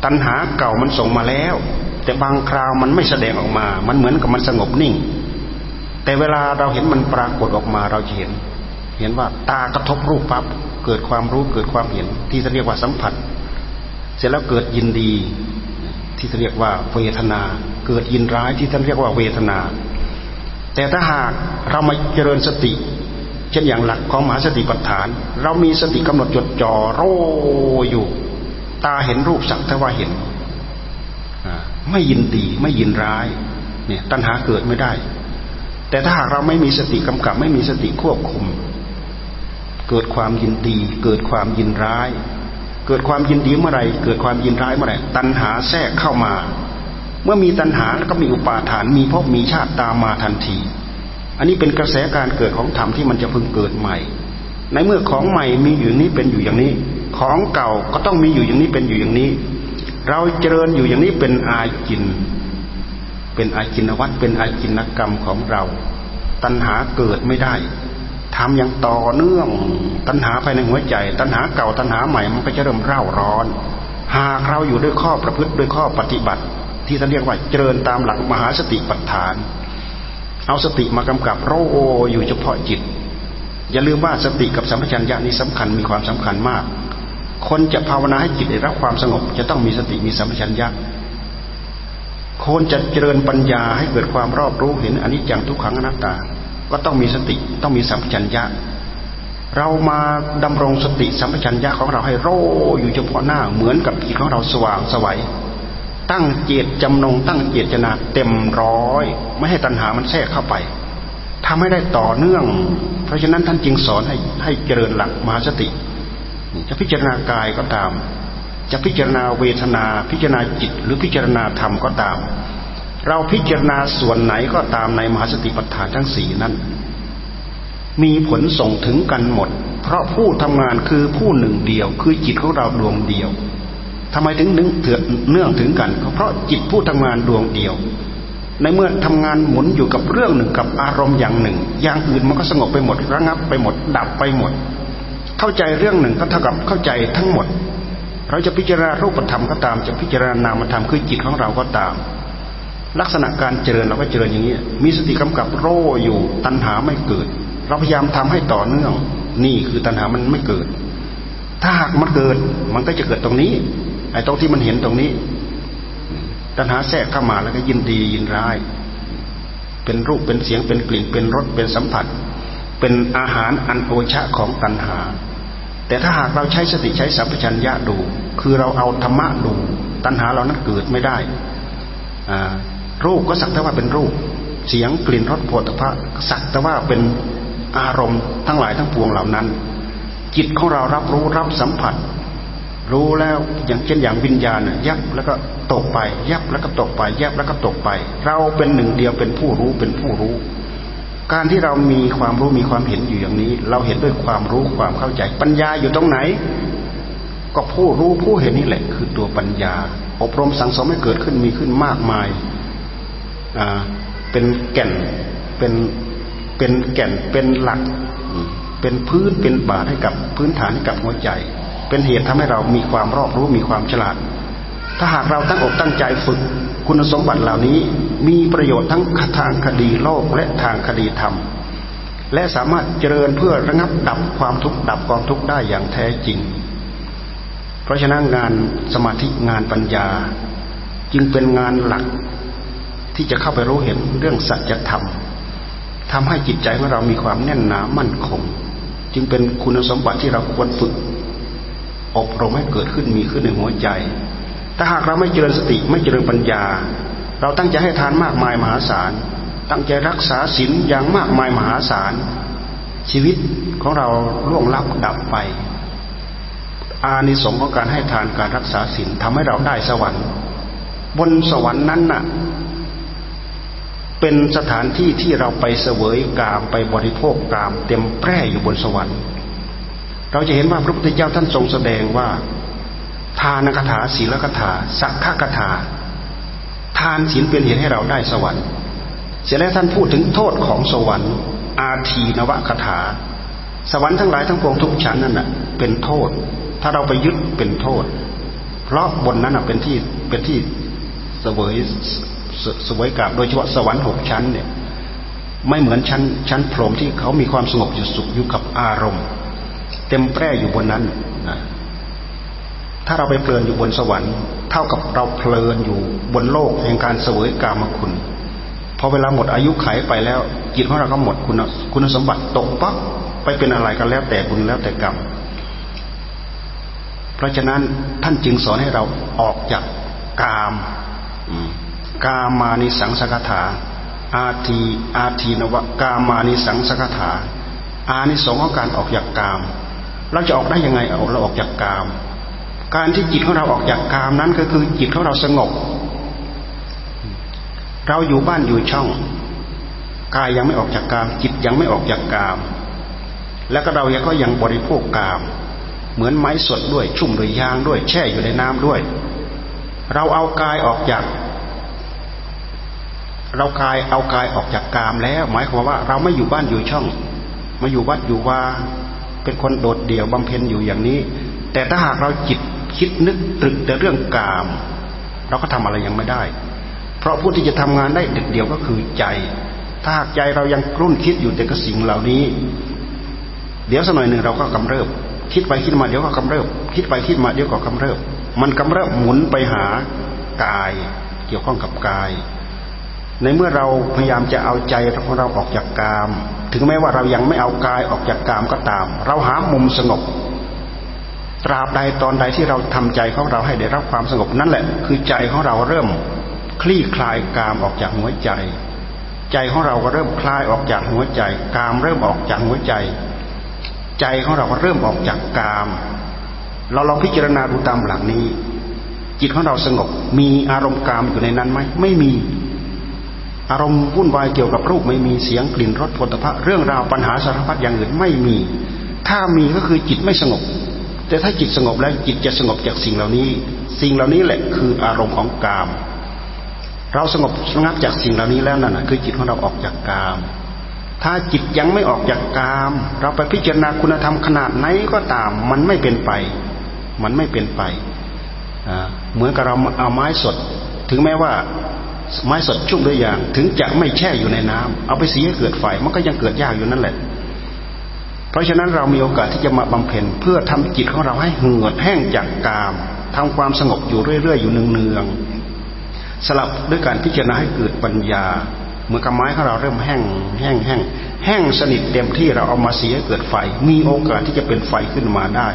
ตัณหาเก่ามันส่งมาแล้ว แต่บางคราวมันไม่แสดงออกมา มันเหมือนกับมันสงบนิ่ง แต่เวลาเราเห็นมันปรากฏออกมาเราจะเห็น เห็นว่าตากระทบรูปปั๊บเกิดความรู้เกิดความเห็น ที่เรียกว่าสัมผัส เสร็จแล้วเกิดยินดี ที่เรียกว่าเวทนา เกิดยินร้ายที่ท่านเรียกว่าเวทนา แต่ถ้าหากเรามาเจริญสติ ช่นอย่างหลักของมหาสติปัฏฐาน เรามีสติกำหนดจดจ่อโรอยู่ ตาเห็นรูปสักแต่ว่าเห็นไม่ยินดีไม่ยินร้าย เนี่ย ตัณหาเกิดไม่ได้ แต่ถ้าหากเราไม่มีสติกำกับ ไม่มีสติควบคุม เกิดความยินดี เกิดความยินร้าย เกิดความยินดีเมื่อไรเกิดความยินร้ายเมื่อไรตัณหาแทรกเข้ามา เมื่อมีตัณหาแล้วก็มีอุปาทานมีภพมีชาติตามมาทันที อันนี้เป็นกระแสการเกิดของธรรมที่มันจะพึงเกิดใหม่ ในเมื่อของใหม่มีอยู่นี้เป็นอยู่อย่างนี้ ของเก่าก็ต้องมีอยู่อย่างนี้เป็นอยู่อย่างนี้ เราเจริญอยู่อย่างนี้เป็นอาจิน เป็นอาจินวัตเป็นอาจินกรรมของเรา ตัณหาเกิดไม่ได้ทำอย่างต่อเนื่อง ตัณหาภายในหัวใจ ตัณหาเก่าตัณหาใหม่มันก็จะเริ่มเร่าร้อน หากเราอยู่ด้วยข้อประพฤติด้วยข้อปฏิบัติ ที่ท่านเรียกว่าเจริญตามหลักมหาสติปัฏฐาน เอาสติมากำกับโรโออยู่เฉพาะจิต อย่าลืมว่าสติกับสัมปชัญญะนี้สำคัญมีความสำคัญมาก คนจะภาวนาให้จิตได้รับความสงบ จะต้องมีสติมีสัมปชัญญะคนจะเจริญปัญญาให้เกิดความรอบรู้เห็นอนิจจังทุกขังอนัตตา ก็ต้องมีสติต้องมีสัมปชัญญะ เรามาดำรงสติสัมปชัญญะของเราให้โรอยู่เฉพาะหน้าเหมือนกับจิตของเราสว่างสวัย ตั้งเจตจำนง ตั้งเจตนาเต็มร้อย ไม่ให้ตัณหามันแทรกเข้าไปทำให้ได้ต่อเนื่อง เพราะฉะนั้นท่านจึงสอนให้ให้เจริญหลักมหาสติ จะพิจารณากายก็ตาม จะพิจารณาเวทนา พิจารณาจิต หรือพิจารณาธรรมก็ตาม เราพิจารณาส่วนไหนก็ตามในมหาสติปัฏฐานทั้งสี่นั้น มีผลส่งถึงกันหมด เพราะผู้ทำงานคือผู้หนึ่งเดียว คือจิตของเราดวงเดียว ทำไมถึงนึงเถือเนื่องถึงกันเพราะจิตผู้ทำงานดวงเดียว ในเมื่อทำงานหมุนอยู่กับเรื่องหนึ่งกับอารมณ์อย่างหนึ่ง อย่างอื่นมันก็สงบไปหมดระงับไปหมด ดับไปหมด เข้าใจเรื่องหนึ่งก็เท่ากับเข้าใจทั้งหมด เราจะพิจารณารูปธรรมก็ตาม จะพิจารณานามธรรมคือจิตของเราก็ตาม ลักษณะการเจริญเราก็เจริญอย่างนี้มีสติกำกับโรอยู่ตัณหาไม่เกิด เราพยายามทำให้ต่อเนื่อง นี่คือตัณหามันไม่เกิด ถ้าหากมันเกิดมันก็จะเกิดตรงนี้ ไอ้ตรงที่มันเห็นตรงนี้ ตัณหาแทรกเข้ามาแล้วก็ยินดียินร้าย เป็นรูปเป็นเสียงเป็นกลิ่นเป็นรสเป็นสัมผัส เป็นอาหารอันโอชะของตัณหา แต่ถ้าหากเราใช้สติใช้สัมปชัญญะดู คือเราเอาธรรมะดู ตัณหาเรานั้นเกิดไม่ได้รูปก็สักแต่ว่าเป็นรูป เสียงกลิ่นรสโผฏฐะสักแต่ว่าเป็นอารมณ์ทั้งหลายทั้งปวงเหล่านั้น จิตของเรารับรู้รับสัมผัส รู้แล้วอย่างเช่นอย่างวิญญาณยับแล้วก็ตกไป ยับแล้วก็ตกไป ยับแล้วก็ตกไป เราเป็นหนึ่งเดียวเป็นผู้รู้เป็นผู้รู้ การที่เรามีความรู้มีความเห็นอยู่อย่างนี้ เราเห็นด้วยความรู้ความเข้าใจ ปัญญาอยู่ตรงไหน ก็ผู้รู้ผู้เห็นนี่แหละ คือตัวปัญญา อบรมสังสมให้เกิดขึ้นมีขึ้นมากมายอ่าเป็นแก่นเป็นเป็นแก่นเป็นหลัก เป็นพื้นเป็นบาทให้กับพื้นฐานให้กับหัวใจ เป็นเหตุทำให้เรามีความรอบรู้มีความฉลาด ถ้าหากเราตั้งอกตั้งใจฝึกคุณสมบัติเหล่านี้มีประโยชน์ทั้งทางคดีโลกและทางคดีธรรม และสามารถเจริญเพื่อระงับดับความทุกข์ดับกองทุกข์ได้อย่างแท้จริง เพราะฉะนั้นงานสมาธิงานปัญญา จึงเป็นงานหลักที่จะเข้าไปรู้เห็นเรื่องสัจธรรมทำให้จิตใจของเรามีความแน่นหนามั่นคง จึงเป็นคุณสมบัติที่เราควรฝึก อบรมให้เกิดขึ้นมีขึ้นในหัวใจ ถ้าหากเราไม่เจริญสติไม่เจริญปัญญา เราตั้งใจให้ทานมากมายมหาศาล ตั้งใจรักษาศีลอย่างมากมายมหาศาล ชีวิตของเราล่วงลับดับไป อานิสงส์ของการให้ทานการรักษาศีลทำให้เราได้สวรรค์ บนสวรรค์นั้นน่ะ เป็นสถานที่ที่เราไปเสวยกามไปบริโภคกาม เต็มแพร่อยู่บนสวรรค์ เราจะเห็นว่าพระพุทธเจ้าท่านทรงแสดงว่า ทานคาถาศีลคาถา สักขคาถา ทานศีลเป็นเหตุให้เราได้สวรรค์ เสร็จแล้วท่านพูดถึงโทษของสวรรค์ อาทีนวคถา สวรรค์ทั้งหลายทั้งปวงทุกชั้นนั่นน่ะเป็นโทษ ถ้าเราไปยึดเป็นโทษ เพราะบนนั้นน่ะเป็นที่เป็นที่เสวยสวยกับโดยเฉพาะสวรรค์หกชั้นเนี่ย ไม่เหมือนชั้นชั้นพรหมที่เขามีความสงบอยู่สุขอยู่กับอารมณ์ เต็มแปร่อยู่บนนั้นนะถ้าเราไปเพลินอยู่บนสวรรค์เท่ากับเราเพลินอยู่บนโลกแห่งการเสวยกามคุณพอเวลาหมดอายุไขไปแล้ว จิตของเราก็หมดคุณคุณสมบัติตกปั๊บไปเป็นอะไรกันแล้วแต่บุญแล้วแต่กรรมเพราะฉะนั้นท่านจึงสอนให้เราออกจากกามกามานิสังสกถา อาทีอาทีนวกามานิสังสกถา อานิสงส์ของการออกจากกาม เราจะออกได้ยังไงเอาเราออกจากกาม การที่จิตของเราออกจากกามนั้นก็คือจิตของเราสงบ เราอยู่บ้านอยู่ช่องกายยังไม่ออกจากกาม จิตยังไม่ออกจากกาม แล้วก็เราก็ยังบริโภคกาม เหมือนไม้สดด้วยชุ่มด้วยยางด้วย แช่อยู่ในน้ำด้วย เราเอากายออกจาก เรากายเอากายออกจากกามแล้ว หมายความว่า เราไม่อยู่บ้านอยู่ช่อง มาอยู่วัดอยู่ว่า เป็นคนโดดเดี่ยวบำเพ็ญอยู่อย่างนี้ แต่ถ้าหากเราจิตคิดนึกตรึกแต่เรื่องกาม เราก็ทำอะไรยังไม่ได้ เพราะผู้ที่จะทำงานได้เด็ดเดียวก็คือใจ ถ้าหากใจเรายังกลุ้นคิดอยู่แต่กับสิ่งเหล่านี้ เดี๋ยวสักหน่อยหนึ่งเราก็กำเริบ คิดไปคิดมาเดี๋ยวก็กำเริบ คิดไปคิดมาเดี๋ยวก็กำเริบ มันกำเริบหมุนไปหากาย เกี่ยวข้องกับกาย ในเมื่อเราพยายามจะเอาใจของเราออกจากกาม ถึงแม้ว่าเรายังไม่เอากายออกจากกามก็ตาม เราหามุมสงบ ตราบใดตอนใดที่เราทำใจของเราให้ได้รับความสงบนั่นแหละ คือใจของเราเริ่มคลี่คลายกามออกจากหัวใจ ใจของเราก็เริ่มคลายออกจากหัวใจ กามเริ่มออกจากหัวใจ ใจของเราก็เริ่มออกจากกาม เราลองพิจารณาดูตามหลักนี้ จิตของเราสงบมีอารมณ์กามอยู่ในนั้นไหมไม่มี อารมณ์วุ่นวายเกี่ยวกับรูปไม่มีเสียงกลิ่นรสผลิภัณฑ์เรื่องราวปัญหาสารพัดอย่างอื่นไม่มี ถ้ามีก็คือจิตไม่สงบ แต่ถ้าจิตสงบแล้วจิตจะสงบจากสิ่งเหล่านี้ สิ่งเหล่านี้แหละคืออารมณ์ของกาม เราสงบสงับจากสิ่งเหล่านี้แล้วนั่นคือจิตของเราออกจากกาม ถ้าจิตยังไม่ออกจากกาม เราไปพิจารณาคุณธรรมขนาดไหนก็ตาม มันไม่เป็นไป มันไม่เป็นไปเหมือนกับเราเอาไม้สด ถึงแม้ว่า ไม้สดชุ่มด้วยยาง ถึงจะไม่แช่อยู่ในน้ำเอาไปสีให้เกิดไฟมันก็ยังเกิดยากอยู่นั่นแหละ เพราะฉะนั้นเรามีโอกาสที่จะมาบำเพ็ญเพื่อทำจิตของเราให้เหือดแห้งจากกามทำความสงบอยู่เรื่อยๆอยู่เนืองๆสลับด้วยการพิจารณาให้เกิดปัญญาเมื่อกระไม้ของเราเริ่มแห้ง แห้งแห้งแห้งสนิทเต็มที่เราเอามาเสียเกิดไฟ มีโอกาสที่จะเป็นไฟขึ้นมาได้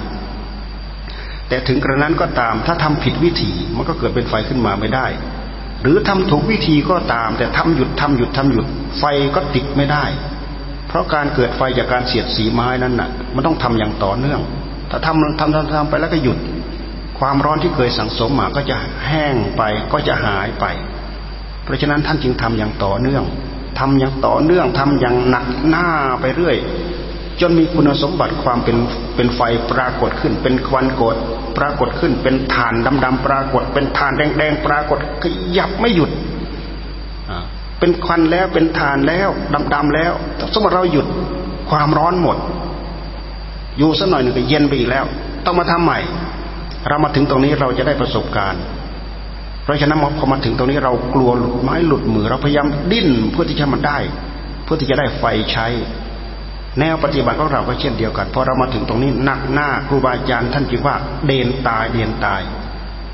แต่ถึงกระนั้นก็ตามถ้าทำผิดวิธีมันก็เกิดเป็นไฟขึ้นมาไม่ได้ หรือทำถูกวิธีก็ตาม แต่ทำหยุดทำหยุดทำหยุด ไฟก็ติดไม่ได้ เพราะการเกิดไฟจากการเสียดสีไม้นั้นน่ะ มันต้องทำอย่างต่อเนื่อง ถ้าทำทำทำทำไปแล้วก็หยุด ความร้อนที่เคยสังสมมาก็จะแห้งไปก็จะหายไป เพราะฉะนั้นท่านจึงทำอย่างต่อเนื่องทำอย่างต่อเนื่องทำอย่างหนักหน้าไปเรื่อย จนมีคุณสมบัติความเป็นเป็นไฟปรากฏขึ้น เป็นควันกดปรากฏขึ้น เป็นฐานดำๆปรากฏ เป็นฐานแดงๆปรากฏขยับไม่หยุดเป็นควันแล้วเป็นฐานแล้วดำๆแล้วสมมติเราหยุดความร้อนหมด อยู่สักหน่อยหนึ่งก็เย็นไปอีกแล้ว ต้องมาทำใหม่ เรามาถึงตรงนี้เราจะได้ประสบการณ์เพราะฉะนั้นพอมาถึงตรงนี้เรากลัวหลุดไม้หลุดมือ เราพยายามดิ้นเพื่อที่จะมันได้ เพื่อที่จะได้ไฟใช้ แนวปฏิบัติของเราก็เช่นเดียวกันพอเรามาถึงตรงนี้หนักหน้าครูบาอาจารย์ท่านจึงว่า เดนตายเดนตาย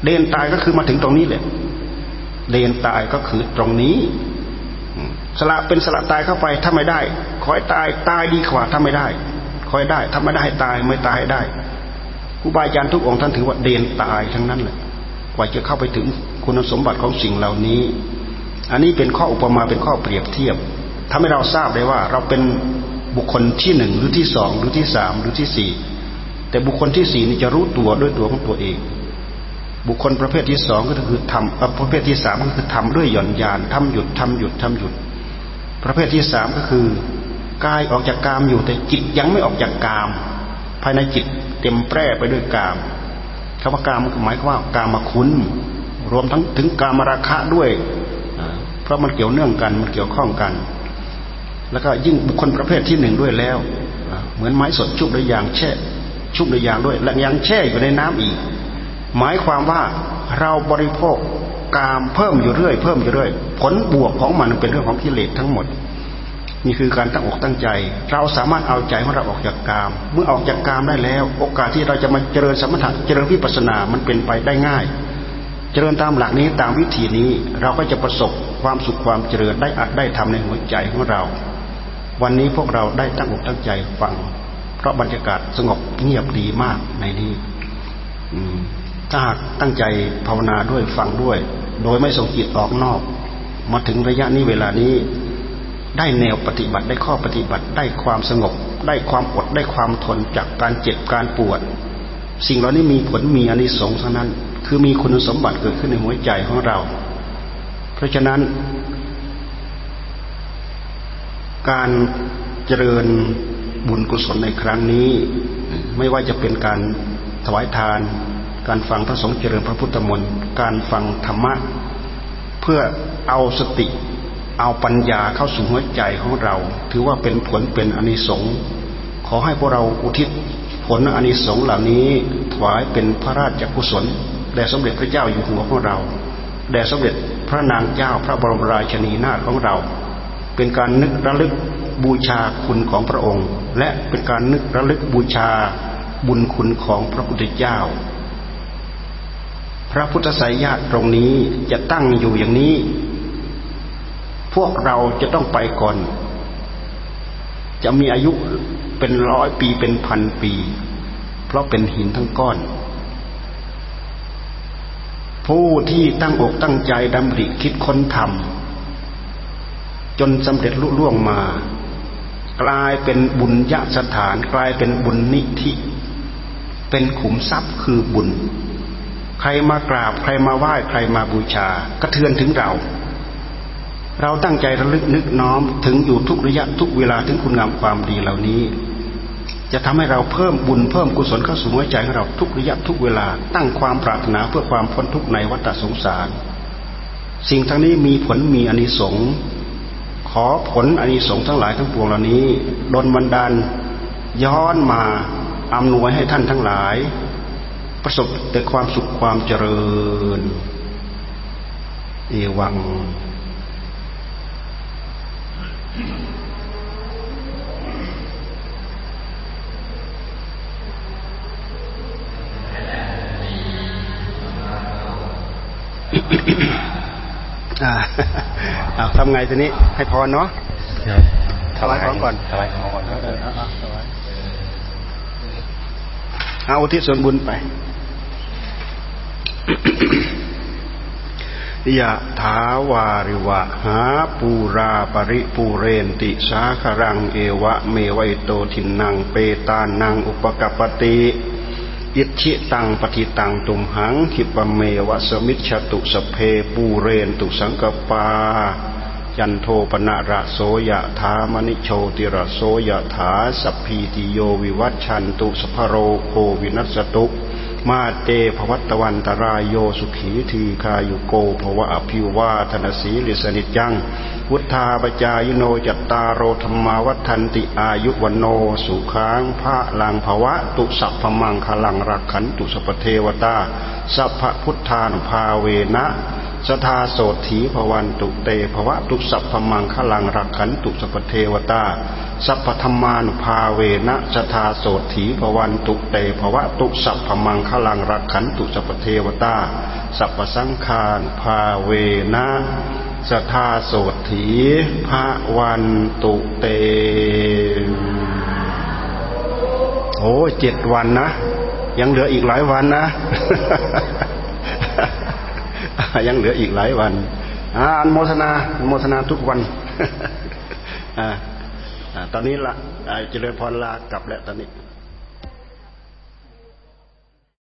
เดนตายก็คือมาถึงตรงนี้แหละเดนตายก็คือตรงนี้สละเป็นสละตายเข้าไปถ้าไม่ได้คอยตายตายดีกว่าถ้าไม่ได้คอยได้ถ้าไม่ได้ตายไม่ตายได้ครูบาอาจารย์ทุกองค์ท่านถือว่าเดนตายทั้งนั้นแหละกว่าจะเข้าไปถึงคุณสมบัติของสิ่งเหล่านี้ อันนี้เป็นข้ออุปมาเป็นข้อเปรียบเทียบทำให้เราทราบได้ว่า เราเป็น บุคคลที่หนึ่งหรือที่สองหรือที่สามหรือที่สี่แต่บุคคลที่สี่นี่จะรู้ตัวด้วยตัวของตัวเอง บุคคลประเภทที่สองก็คือทำประเภทที่สามก็คือทำด้วยหย่อนยานทำหยุดทำหยุดทำหยุด ประเภทที่สามก็คือกายออกจากกามอยู่แต่จิตยังไม่ออกจากกาม ภายในจิตเต็มแปร่ไปด้วยกามคำว่ากามหมายความว่ากามมาคุณรวมทั้งถึงกามราคะด้วย เพราะมันเกี่ยวเนื่องกันมันเกี่ยวข้องกัน แล้วก็ยิ่งบุคคลประเภทที่หนึ่งด้วยแล้ว เหมือนไม้สดชุบด้วยยางแช่ ชุบด้วยยางด้วย และยังแช่อยู่ในน้ำอีก หมายความว่าเราบริโภคกามเพิ่มอยู่เรื่อยเพิ่มอยู่เรื่อยผลบวกของมันเป็นเรื่องของกิเลสทั้งหมด นี่คือการตั้งอกตั้งใจ เราสามารถเอาใจของเราออกจากกาม เมื่อออกจากกามได้แล้ว โอกาสที่เราจะมาเจริญสมถะเจริญวิปัสสนามันเป็นไปได้ง่าย เจริญตามหลักนี้ตามวิธีนี้เราก็จะประสบความสุขความเจริญได้อัดได้ทำในหัวใจของเรา วันนี้พวกเราได้ตั้งอกตั้งใจฟัง เพราะบรรยากาศสงบเงียบดีมากในนี้ถ้าหากตั้งใจภาวนาด้วยฟังด้วย โดยไม่ส่งจิตออกนอก มาถึงระยะนี้เวลานี้ ได้แนวปฏิบัติได้ข้อปฏิบัติได้ความสงบ ได้ความอดได้ความทนจากการเจ็บการปวด สิ่งเหล่านี้มีผลมีอนิสงส์เท่านั้น คือมีคุณสมบัติเกิดขึ้นในหัวใจของเรา เพราะฉะนั้น การเจริญบุญกุศลในครั้งนี้ ไม่ว่าจะเป็นการถวายทาน การฟังพระสงฆ์เจริญพระพุทธมนต์การฟังธรรมะ เพื่อเอาสติ เอาปัญญาเข้าสู่หัวใจของเรา ถือว่าเป็นผลเป็นอนิสงส์ขอให้พวกเราอุทิศผลอนิสงส์เหล่านี้ถวายเป็นพระราชกุศลแด่สมเด็จพระเจ้าอยู่หัวของเราแด่สมเด็จพระนางเจ้าพระบรมราชินีนาถของเรา เป็นการนึกระลึกบูชาคุณของพระองค์ และเป็นการนึกระลึกบูชาบุญคุณของพระพุทธเจ้า พระพุทธไสยญาติตรงนี้จะตั้งอยู่อย่างนี้ พวกเราจะต้องไปก่อน จะมีอายุเป็นร้อยปีเป็นพันปี เพราะเป็นหินทั้งก้อน ผู้ที่ตั้งอกตั้งใจดำริคิดค้นทำ จนสำเร็จลุล่วงมา กลายเป็นบุญญาสถาน กลายเป็นบุญนิธิเป็นขุมทรัพย์คือบุญ ใครมากราบ ใครมาไหว้ใครมาบูชากระเทือนถึงเรา เราตั้งใจระลึกนึกน้อมถึงอยู่ทุกระยะทุกเวลาถึงคุณงามความดีเหล่านี้ จะทำให้เราเพิ่มบุญเพิ่มกุศลเข้าสู่หัวใจของเราทุกระยะทุกเวลา ตั้งความปรารถนาเพื่อความพ้นทุกข์ในวัฏสงสาร สิ่งทั้งนี้มีผลมีอนิสงส์ อผลอนิสงส์ทั้งหลายทั้งปวงเหล่านี้ดลบันดาลย้อนมาอำนวยให้ท่านทั้งหลาย ประสบแต่ความสุขความเจริญ เอวังอ่า ทำไงทีนี้ให้พรเนาะถวายของก่อนถวายของก่อนเอาอุทิศส่วนบุญไปยะถาวาริวะหาปูราปริปูเรนติสาครังเอวะเมวัยโตทินนางเปตานังอุปกปติ อิชิตังปฏิตังตุมหังหิปเมวะสมิชตุสเพปูเรนตุสังกปา ยันโทปนะระโสยะถามณิโชติระโสยะถาสัพพีติโยวิวัชชันตุสัพพะโรโควินัสสะตุ มาเต ภะวัตวันตะราโยสุขีทีฆายุโก ภะวะ อะภิวาทะนะสีลิสสะ นิจจัง วุฑฒาปะจายิโนจัตตาโรธัมมาวัฑฒันติอายุวัณโณ สุขัง พะลัง ภะวะ ตุสัพพะมังคะลังรักขันตุสัพพะเทวะตา สัพพะพุทธานุภาเวนะ สะทาโสถีภวันตุเตภวะตุสัพพมังคลังรักขันตุสปเทวตา สัพพธรรมานุภาเวนะสทาโสถีภวันตุเตภวะตุสัพพมังคลังรักขันตุสปเทวตา สัพพสังฆานภาเวนะสทาโสถีภวันตุเต โอ้เจ็ดวันนะ ยังเหลืออีกหลายวันนะ ยังเหลืออีกหลายวันอนุโมทนาโมทนาทุกวันอ่า ตอนนี้ละเจริญพรลากลับแล้วตอนนี้